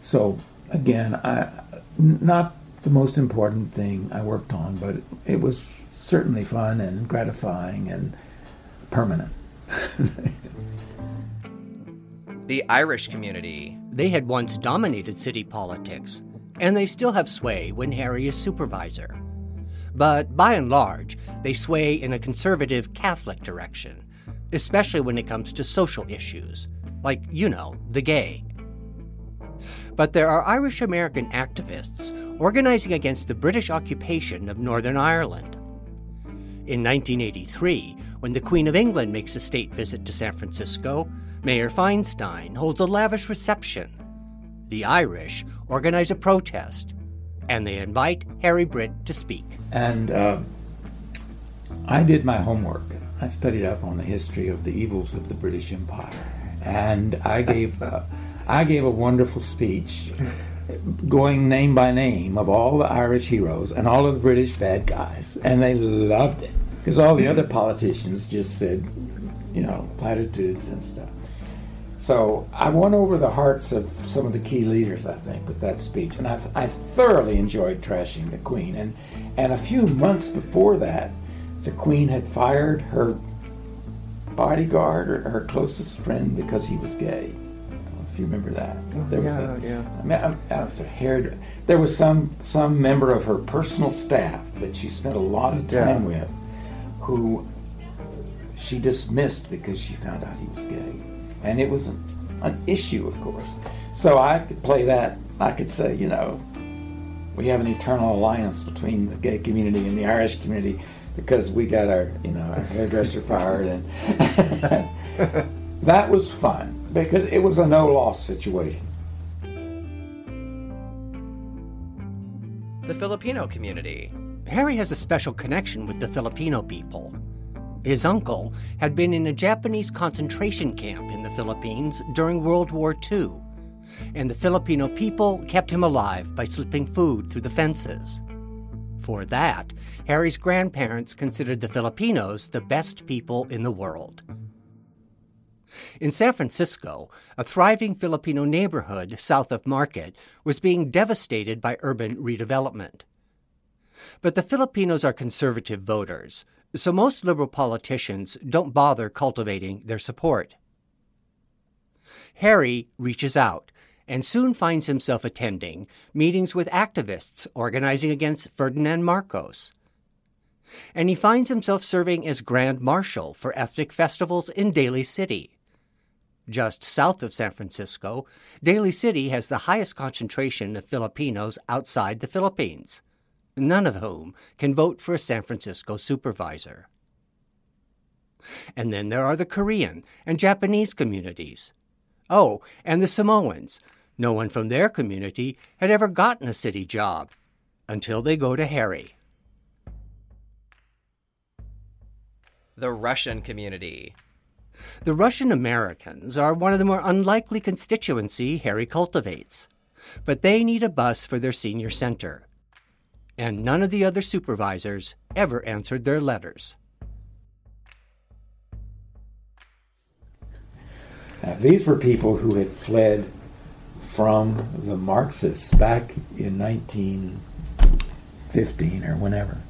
So again, I, not the most important thing I worked on, but it was certainly fun and gratifying and permanent. the Irish community. They had once dominated city politics, and they still have sway when Harry is supervisor. But by and large, they sway in a conservative Catholic direction especially when it comes to social issues, like, you know, the gay. But there are Irish American activists organizing against the British occupation of Northern Ireland. In 1983, when the Queen of England makes a state visit to San Francisco, Mayor Feinstein holds a lavish reception. The Irish organize a protest, and they invite Harry Britt to speak. And uh, I did my homework. I studied up on the history of the evils of the British Empire, and I gave uh, I gave a wonderful speech, going name by name of all the Irish heroes and all of the British bad guys, and they loved it because all the other politicians just said, you know, platitudes and stuff. So I won over the hearts of some of the key leaders, I think, with that speech, and I, I thoroughly enjoyed trashing the Queen. And and a few months before that, the queen had fired her bodyguard or her closest friend because he was gay. If you remember that, oh, there was yeah, a, yeah. I, um, was a hair. There was some some member of her personal staff that she spent a lot of time yeah. with, who she dismissed because she found out he was gay, and it was an, an issue, of course. So I could play that. I could say, you know, we have an eternal alliance between the gay community and the Irish community because we got our you know our hairdresser fired and that was fun because it was a no loss situation. The Filipino community. Harry has a special connection with the Filipino people. His uncle had been in a Japanese concentration camp in the Philippines during World War II, and the Filipino people kept him alive by slipping food through the fences. For that, Harry's grandparents considered the Filipinos the best people in the world. In San Francisco, a thriving Filipino neighborhood south of Market was being devastated by urban redevelopment. But the Filipinos are conservative voters, so most liberal politicians don't bother cultivating their support. Harry reaches out and soon finds himself attending meetings with activists organizing against Ferdinand Marcos. And he finds himself serving as Grand Marshal for ethnic festivals in Daly City. Just south of San Francisco, Daly City has the highest concentration of Filipinos outside the Philippines, none of whom can vote for a San Francisco supervisor. And then there are the Korean and Japanese communities. Oh, and the Samoans, no one from their community had ever gotten a city job until they go to Harry. The Russian community. The Russian Americans are one of the more unlikely constituency Harry cultivates, but they need a bus for their senior center. And none of the other supervisors ever answered their letters. Now, these were people who had fled from the Marxists back in 1915 or whenever.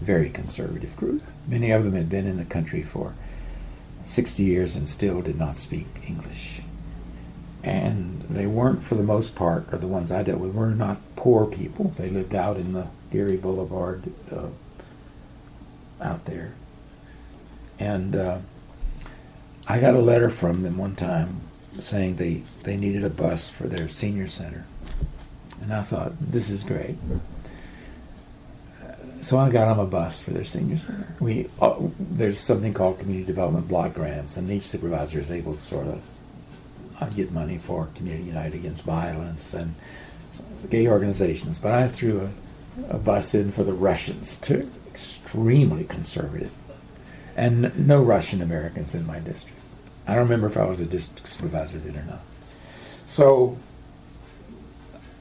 Very conservative group. Many of them had been in the country for 60 years and still did not speak English. And they weren't, for the most part, or the ones I dealt with, were not poor people. They lived out in the Geary Boulevard uh, out there. And uh, I got a letter from them one time saying they, they needed a bus for their senior center. And I thought, this is great. So I got them a bus for their senior center. We uh, there's something called community development block grants, and each supervisor is able to sort of uh, get money for Community United Against Violence and gay organizations. But I threw a, a bus in for the Russians too, extremely conservative, and no Russian Americans in my district. I don't remember if I was a district supervisor then or not. So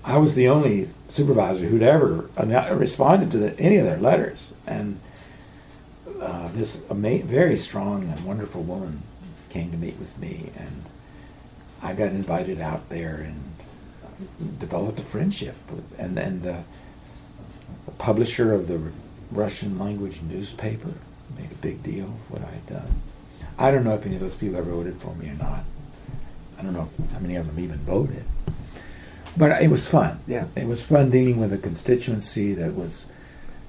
I was the only supervisor who'd ever responded to the, any of their letters. And uh, this ama- very strong and wonderful woman came to meet with me, and I got invited out there and developed a friendship with, and then the, the publisher of the Russian language newspaper made a big deal of what I had done. I don't know if any of those people ever voted for me or not. I don't know how many of them even voted. But it was fun. Yeah. It was fun dealing with a constituency that was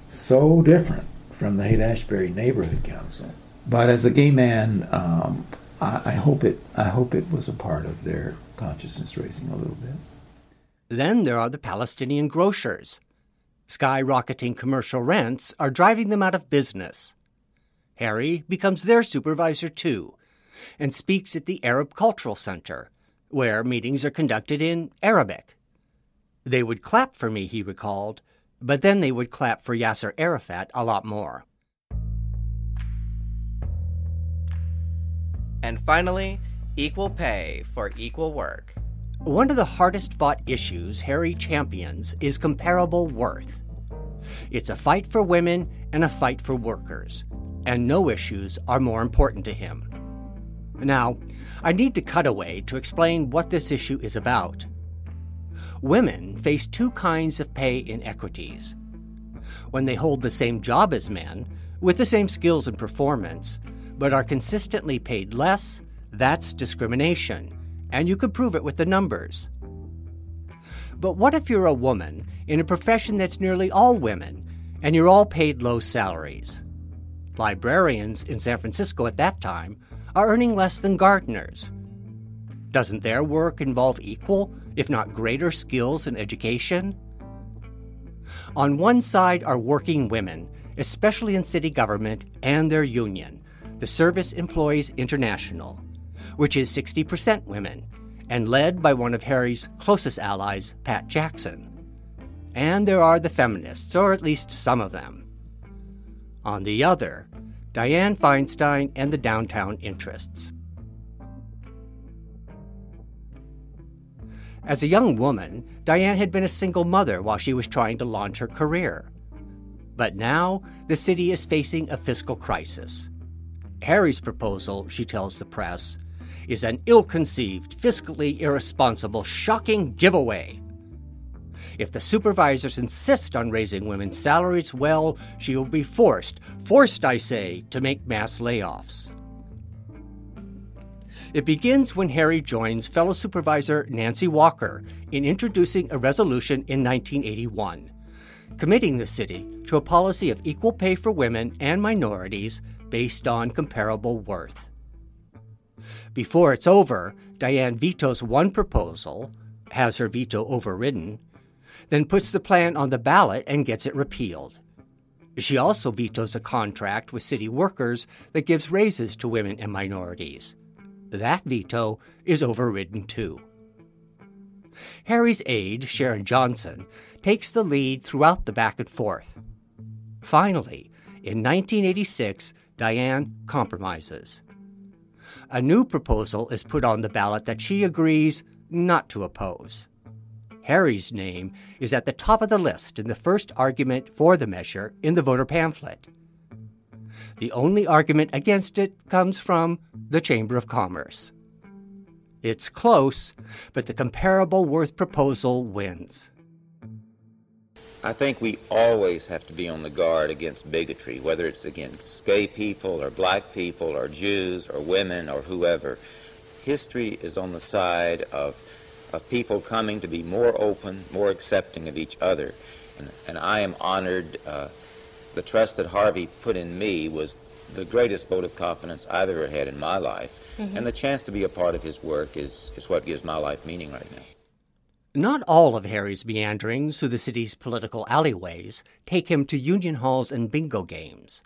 so different from the Haight Ashbury Neighborhood Council. But as a gay man, um, I, I hope it. I hope it was a part of their consciousness raising a little bit. Then there are the Palestinian grocers. Skyrocketing commercial rents are driving them out of business. Harry becomes their supervisor too, and speaks at the Arab Cultural Center, where meetings are conducted in Arabic. They would clap for me, he recalled, but then they would clap for Yasser Arafat a lot more. And finally, equal pay for equal work. One of the hardest fought issues Harry champions is comparable worth. It's a fight for women and a fight for workers, and no issues are more important to him. Now, I need to cut away to explain what this issue is about. Women face two kinds of pay inequities. When they hold the same job as men, with the same skills and performance, but are consistently paid less, that's discrimination, and you could prove it with the numbers. But what if you're a woman in a profession that's nearly all women, and you're all paid low salaries? Librarians in San Francisco at that time are earning less than gardeners. Doesn't their work involve equal, if not greater, skills and education? On one side are working women, especially in city government and their union, the Service Employees International, which is 60% women and led by one of Harry's closest allies, Pat Jackson. And there are the feminists, or at least some of them. On the other, Dianne Feinstein and the downtown interests. As a young woman, Dianne had been a single mother while she was trying to launch her career. But now, the city is facing a fiscal crisis. Harry's proposal, she tells the press, is an ill conceived, fiscally irresponsible, shocking giveaway. If the supervisors insist on raising women's salaries, well, she will be forced, forced, I say, to make mass layoffs. It begins when Harry joins fellow supervisor Nancy Walker in introducing a resolution in 1981, committing the city to a policy of equal pay for women and minorities based on comparable worth. Before it's over, Dianne vetoes one proposal, has her veto overridden, then puts the plan on the ballot and gets it repealed. She also vetoes a contract with city workers that gives raises to women and minorities. That veto is overridden too. Harry's aide, Sharon Johnson, takes the lead throughout the back and forth. Finally, in 1986, Dianne compromises. A new proposal is put on the ballot that she agrees not to oppose. Harry's name is at the top of the list in the first argument for the measure in the voter pamphlet. The only argument against it comes from the Chamber of Commerce. It's close, but the comparable worth proposal wins. I think we always have to be on the guard against bigotry, whether it's against gay people or black people or Jews or women or whoever. History is on the side of, of people coming to be more open, more accepting of each other. And, and I am honored. Uh, the trust that Harvey put in me was the greatest vote of confidence I've ever had in my life. Mhm. And the chance to be a part of his work is, is what gives my life meaning right now. Not all of Harry's meanderings through the city's political alleyways take him to union halls and bingo games.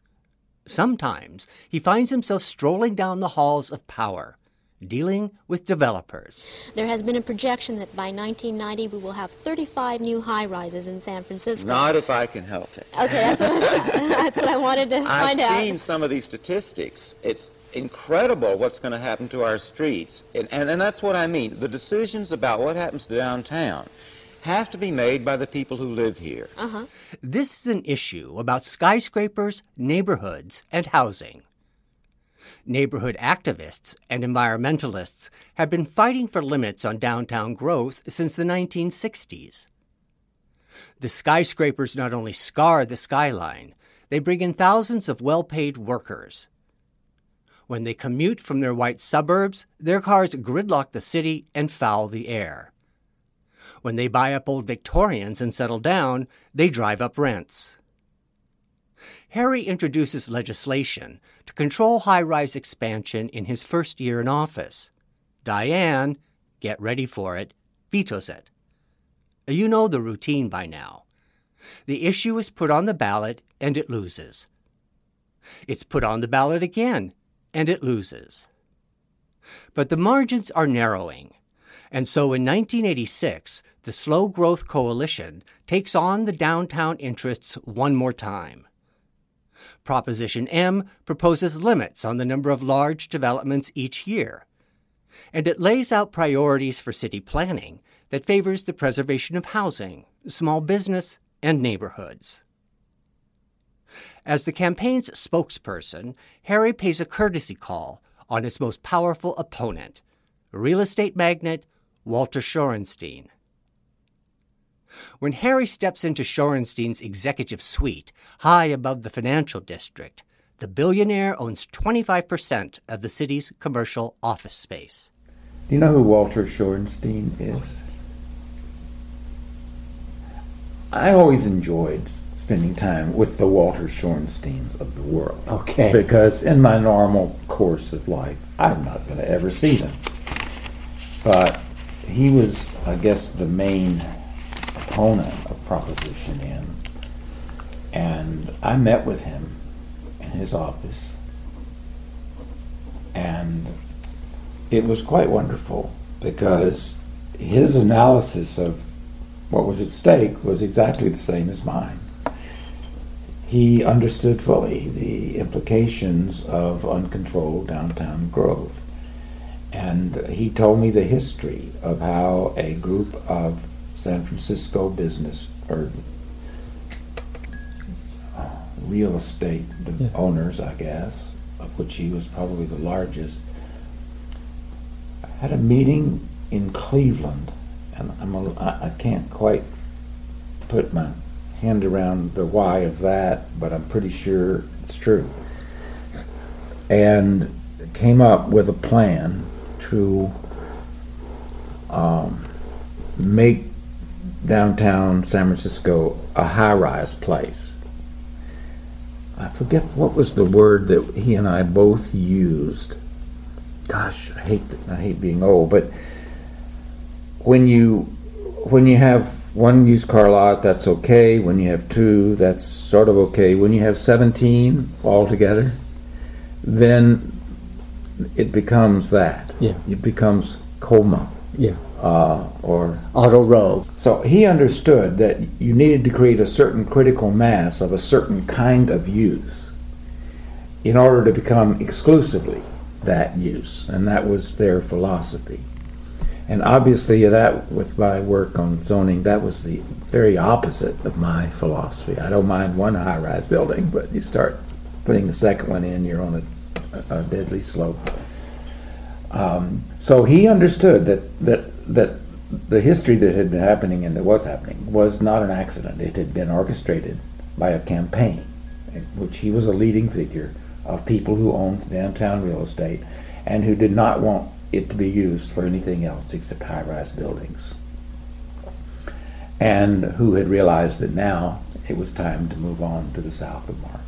Sometimes he finds himself strolling down the halls of power, dealing with developers. There has been a projection that by 1990 we will have 35 new high rises in San Francisco. Not if I can help it. Okay, that's what, that's what I wanted to I've find out. seen some of these statistics. It's incredible what's going to happen to our streets. And, and, and that's what I mean. The decisions about what happens to downtown have to be made by the people who live here. Uh-huh. This is an issue about skyscrapers, neighborhoods, and housing. Neighborhood activists and environmentalists have been fighting for limits on downtown growth since the 1960s. The skyscrapers not only scar the skyline, they bring in thousands of well paid workers. When they commute from their white suburbs, their cars gridlock the city and foul the air. When they buy up old Victorians and settle down, they drive up rents. Harry introduces legislation to control high rise expansion in his first year in office. Dianne, get ready for it, vetoes it. You know the routine by now. The issue is put on the ballot and it loses. It's put on the ballot again and it loses. But the margins are narrowing. And so in 1986, the Slow Growth Coalition takes on the downtown interests one more time. Proposition M proposes limits on the number of large developments each year, and it lays out priorities for city planning that favors the preservation of housing, small business, and neighborhoods. As the campaign's spokesperson, Harry pays a courtesy call on its most powerful opponent, real estate magnate Walter Shorenstein. When Harry steps into Shorenstein's executive suite, high above the financial district, the billionaire owns 25% of the city's commercial office space. Do you know who Walter Shorenstein is? I always enjoyed spending time with the Walter Shorensteins of the world. Okay. Because in my normal course of life, I'm not going to ever see them. But he was, I guess, the main opponent of Proposition N. And I met with him in his office. And it was quite wonderful because his analysis of what was at stake was exactly the same as mine. He understood fully the implications of uncontrolled downtown growth. And he told me the history of how a group of San Francisco business or real estate Yeah. owners, I guess, of which he was probably the largest, had a meeting in Cleveland, and I'm a, I, I can't quite put my hand around the why of that, but I'm pretty sure it's true. And came up with a plan to um, make downtown San Francisco a high-rise place. I forget what was the word that he and I both used. Gosh, I hate I hate being old, but when you when you have one used car lot, that's okay. When you have two, that's sort of okay. When you have 17 altogether, then it becomes that. Yeah. It becomes Colma. Yeah. Uh, or Auto row. so he understood that you needed to create a certain critical mass of a certain kind of use in order to become exclusively that use, and that was their philosophy. And obviously, that with my work on zoning, that was the very opposite of my philosophy. I don't mind one high-rise building, but you start putting the second one in, you're on a, a deadly slope. Um, so he understood that that that the history that had been happening and that was happening was not an accident. It had been orchestrated by a campaign in which he was a leading figure of people who owned downtown real estate and who did not want it to be used for anything else except high rise buildings. And who had realized that now it was time to move on to the south of Market.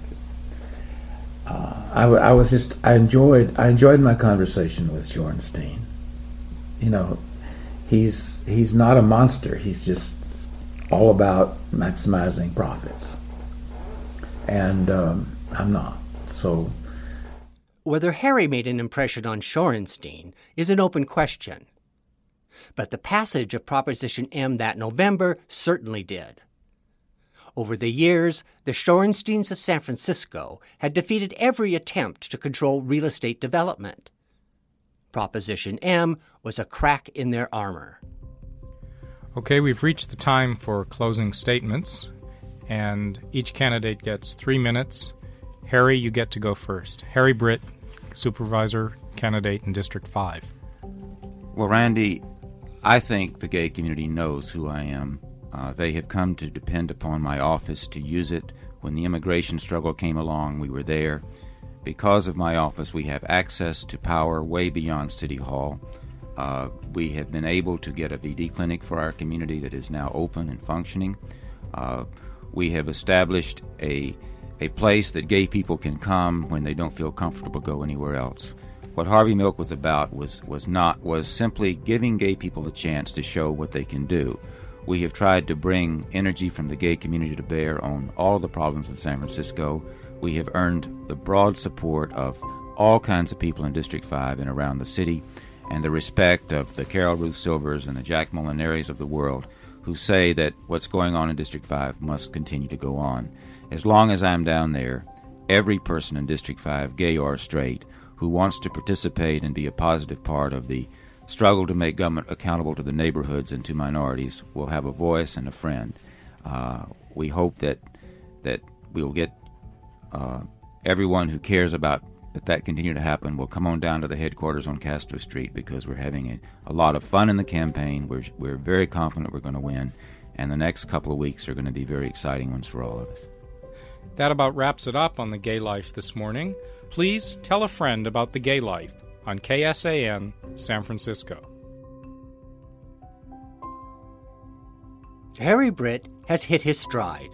Uh, I, I was just I enjoyed I enjoyed my conversation with Shorenstein. You know, he's he's not a monster. He's just all about maximizing profits, and um, I'm not. So, whether Harry made an impression on Shorenstein is an open question. But the passage of Proposition M that November certainly did. Over the years, the Shorensteins of San Francisco had defeated every attempt to control real estate development. Proposition M was a crack in their armor. Okay, we've reached the time for closing statements, and each candidate gets three minutes. Harry, you get to go first. Harry Britt, supervisor candidate in District 5. Well, Randy, I think the gay community knows who I am. Uh, they have come to depend upon my office to use it. When the immigration struggle came along, we were there. Because of my office, we have access to power way beyond City Hall. Uh, we have been able to get a VD clinic for our community that is now open and functioning. Uh, we have established a a place that gay people can come when they don't feel comfortable go anywhere else. What Harvey Milk was about was was not was simply giving gay people a chance to show what they can do. We have tried to bring energy from the gay community to bear on all the problems in San Francisco. We have earned the broad support of all kinds of people in District 5 and around the city, and the respect of the Carol Ruth Silvers and the Jack Molinaris of the world who say that what's going on in District 5 must continue to go on. As long as I'm down there, every person in District 5, gay or straight, who wants to participate and be a positive part of the struggle to make government accountable to the neighborhoods and to minorities will have a voice and a friend. Uh, we hope that that we will get uh, everyone who cares about that that continue to happen will come on down to the headquarters on Castro Street because we're having a, a lot of fun in the campaign. We're we're very confident we're going to win, and the next couple of weeks are going to be very exciting ones for all of us. That about wraps it up on the gay life this morning. Please tell a friend about the gay life on KSAN San Francisco. Harry Britt has hit his stride.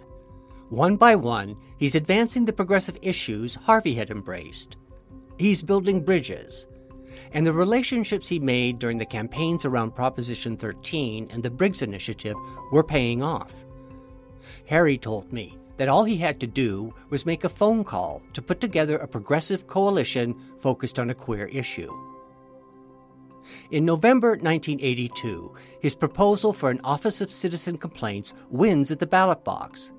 One by one, he's advancing the progressive issues Harvey had embraced. He's building bridges. And the relationships he made during the campaigns around Proposition 13 and the Briggs Initiative were paying off. Harry told me that all he had to do was make a phone call to put together a progressive coalition focused on a queer issue. In November 1982, his proposal for an Office of Citizen Complaints wins at the ballot box,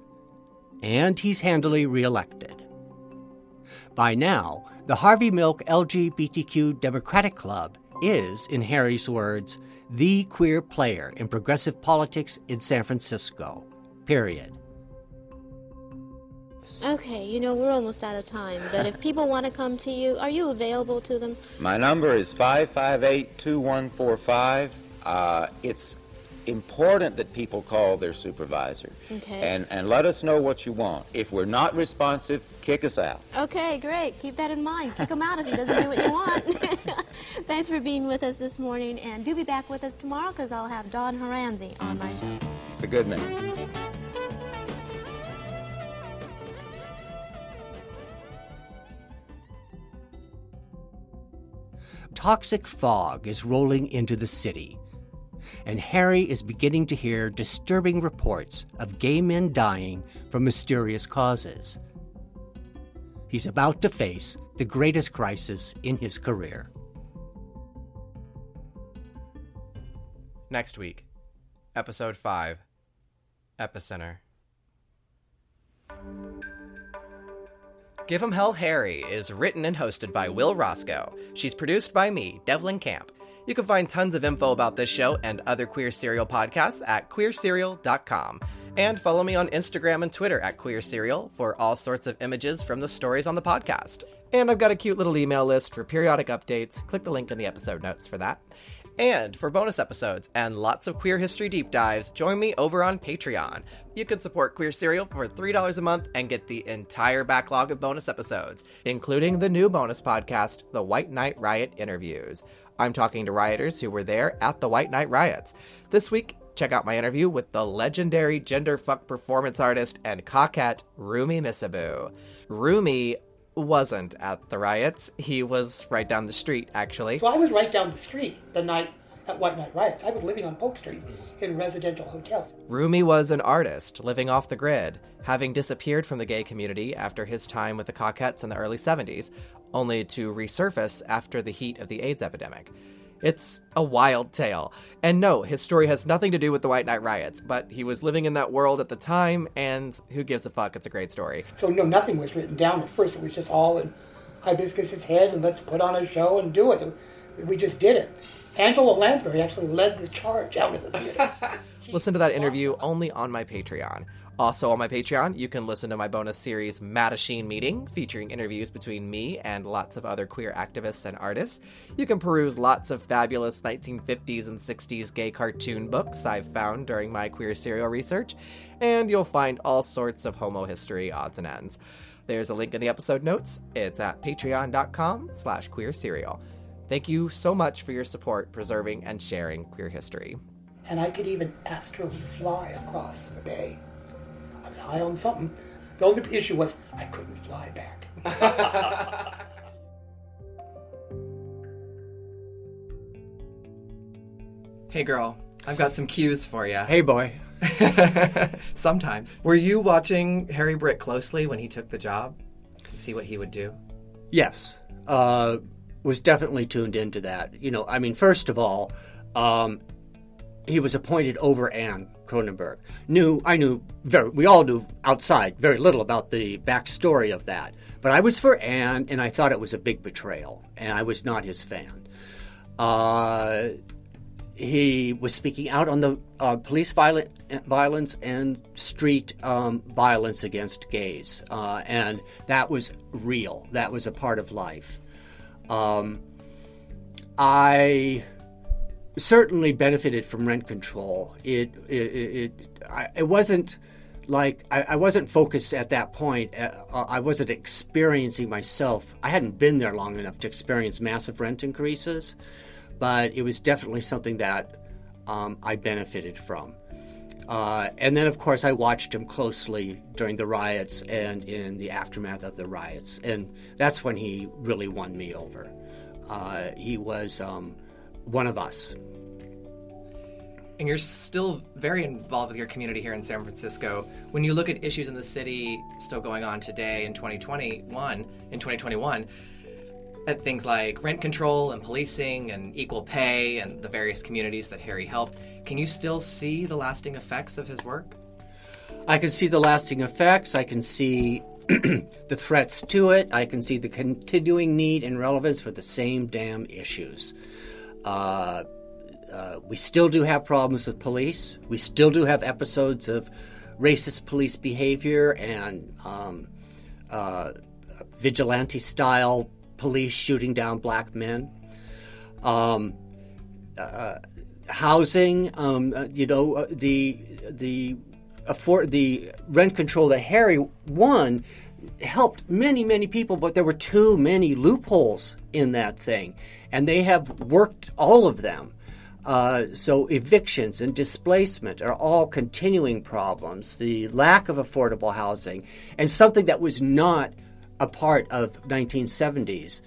and he's handily reelected. By now, the Harvey Milk LGBTQ Democratic Club is, in Harry's words, the queer player in progressive politics in San Francisco. Period. Okay, you know, we're almost out of time, but if people want to come to you, are you available to them? My number is 558 2145. Uh, it's important that people call their supervisor Okay. and, and let us know what you want. If we're not responsive, kick us out. Okay, great. Keep that in mind. Kick him out if he doesn't do what you want. Thanks for being with us this morning, and do be back with us tomorrow because I'll have Don Haranzi on my show. It's a good man. Toxic fog is rolling into the city, and Harry is beginning to hear disturbing reports of gay men dying from mysterious causes. He's about to face the greatest crisis in his career. Next week, Episode 5 Epicenter. Give 'em Hell Harry is written and hosted by Will Roscoe. She's produced by me, Devlyn Camp. You can find tons of info about this show and other Queer Serial podcasts at queerserial.com. And follow me on Instagram and Twitter at Queer Serial for all sorts of images from the stories on the podcast. And I've got a cute little email list for periodic updates. Click the link in the episode notes for that. And for bonus episodes and lots of queer history deep dives, join me over on Patreon. You can support Queer Serial for $3 a month and get the entire backlog of bonus episodes, including the new bonus podcast, The White Night Riot Interviews. I'm talking to rioters who were there at the White Night Riots. This week, check out my interview with the legendary genderfuck performance artist and coquette Rumi Missabu. Rumi wasn't at the riots. He was right down the street, actually. So I was right down the street the night at White Night Riots. I was living on Polk Street in residential hotels. Rumi was an artist living off the grid, having disappeared from the gay community after his time with the Cockettes in the early 70s, only to resurface after the heat of the AIDS epidemic. It's a wild tale. And no, his story has nothing to do with the White Night riots, but he was living in that world at the time, and who gives a fuck? It's a great story. So no, nothing was written down at first. It was just all in Hibiscus's head, and let's put on a show and do it. We just did it. Angela Lansbury actually led the charge out of the theater. Listen to that interview only on my Patreon. Also on my Patreon, you can listen to my bonus series Mattachine Meeting, featuring interviews between me and lots of other queer activists and artists. You can peruse lots of fabulous 1950s and 60s gay cartoon books I've found during my queer serial research, and you'll find all sorts of homo history odds and ends. There's a link in the episode notes. It's at patreon.com slash queer serial. Thank you so much for your support preserving and sharing queer history. And I could even astrally fly across the bay. I was high on something. The only issue was I couldn't fly back. Hey girl, I've got some cues for you. Hey boy. Sometimes. Were you watching Harry Britt closely when he took the job to see what he would do? Yes. Uh, was definitely tuned into that. You know, I mean, first of all, um, he was appointed over Anne Kronenberg. Knew I knew very we all knew outside very little about the backstory of that. But I was for Anne, and I thought it was a big betrayal, and I was not his fan. Uh, he was speaking out on the uh, police violent, violence and street um, violence against gays, uh, and that was real. That was a part of life. Um, I certainly benefited from rent control. It it it, it wasn't like I, I, wasn't focused at that point. Uh, I wasn't experiencing myself. I hadn't been there long enough to experience massive rent increases, but it was definitely something that um, I benefited from. Uh, and then, of course, I watched him closely during the riots and in the aftermath of the riots, and that's when he really won me over. Uh, he was um, one of us. And you're still very involved with your community here in San Francisco. When you look at issues in the city still going on today in 2021, in 2021, at things like rent control and policing and equal pay and the various communities that Harry helped, can you still see the lasting effects of his work? I can see the lasting effects. I can see the threats to it. I can see the continuing need and relevance for the same damn issues. Uh, uh, we still do have problems with police. We still do have episodes of racist police behavior and um, uh, vigilante style police shooting down black men. Um, uh, housing, um, uh, you know, the the afford the rent control that Harry won helped many many people, but there were too many loopholes in that thing, and they have worked all of them. Uh, so evictions and displacement are all continuing problems. The lack of affordable housing and something that was not a part of 1970s,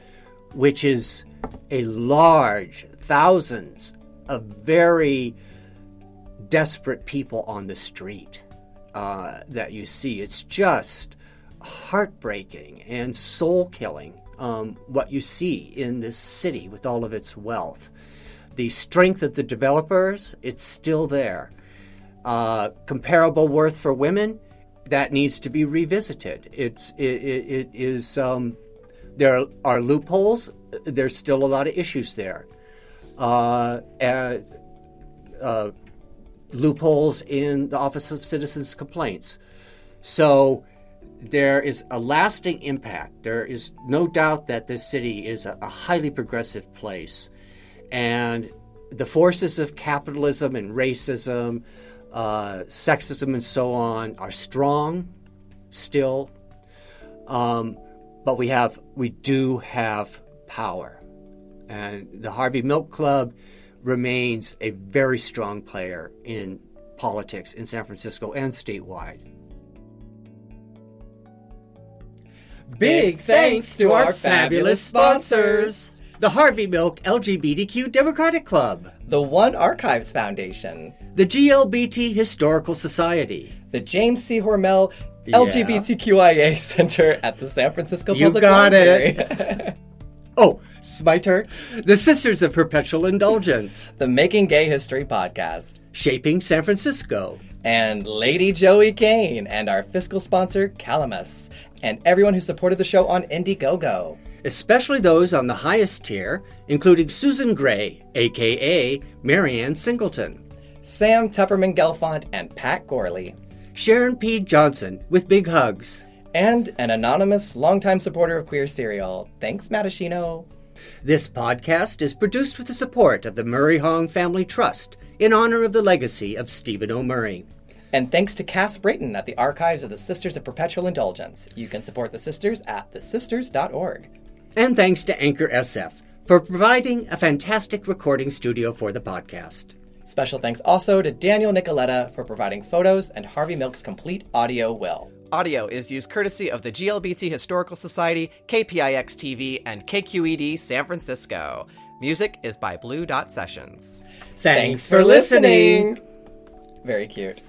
which is a large thousands of very desperate people on the street uh, that you see. It's just heartbreaking and soul killing um, what you see in this city with all of its wealth. The strength of the developers, it's still there. Uh, comparable worth for women, that needs to be revisited. It's it, it, it is um, there are loopholes. There's still a lot of issues there. Uh, uh, uh, loopholes in the Office of Citizens Complaints. So there is a lasting impact. There is no doubt that this city is a, a highly progressive place, and the forces of capitalism and racism, uh, sexism, and so on are strong still. Um, but we have we do have power, and the Harvey Milk Club remains a very strong player in politics in San Francisco and statewide. Big thanks to our fabulous sponsors the Harvey Milk LGBTQ Democratic Club, the One Archives Foundation, the GLBT Historical Society, the James C. Hormel Yeah. LGBTQIA Center at the San Francisco You Public got Library. it. oh, it's my turn. The Sisters of Perpetual Indulgence, the Making Gay History podcast, Shaping San Francisco, and Lady Joey Kane, and our fiscal sponsor, Calamus, and everyone who supported the show on Indiegogo. especially those on the highest tier, including Susan Gray, aka Marianne Singleton, Sam Tepperman Gelfont, and Pat Gorley. Sharon P. Johnson with big hugs, and an anonymous longtime supporter of Queer Serial. Thanks, Matashino. This podcast is produced with the support of the Murray Hong Family Trust in honor of the legacy of Stephen O. Murray. And thanks to Cass Brayton at the Archives of the Sisters of Perpetual Indulgence. You can support the Sisters at thesisters.org. And thanks to Anchor SF for providing a fantastic recording studio for the podcast. Special thanks also to Daniel Nicoletta for providing photos and Harvey Milk's complete audio will. Audio is used courtesy of the GLBT Historical Society, KPIX TV, and KQED San Francisco. Music is by Blue Dot Sessions. Thanks for listening. Very cute.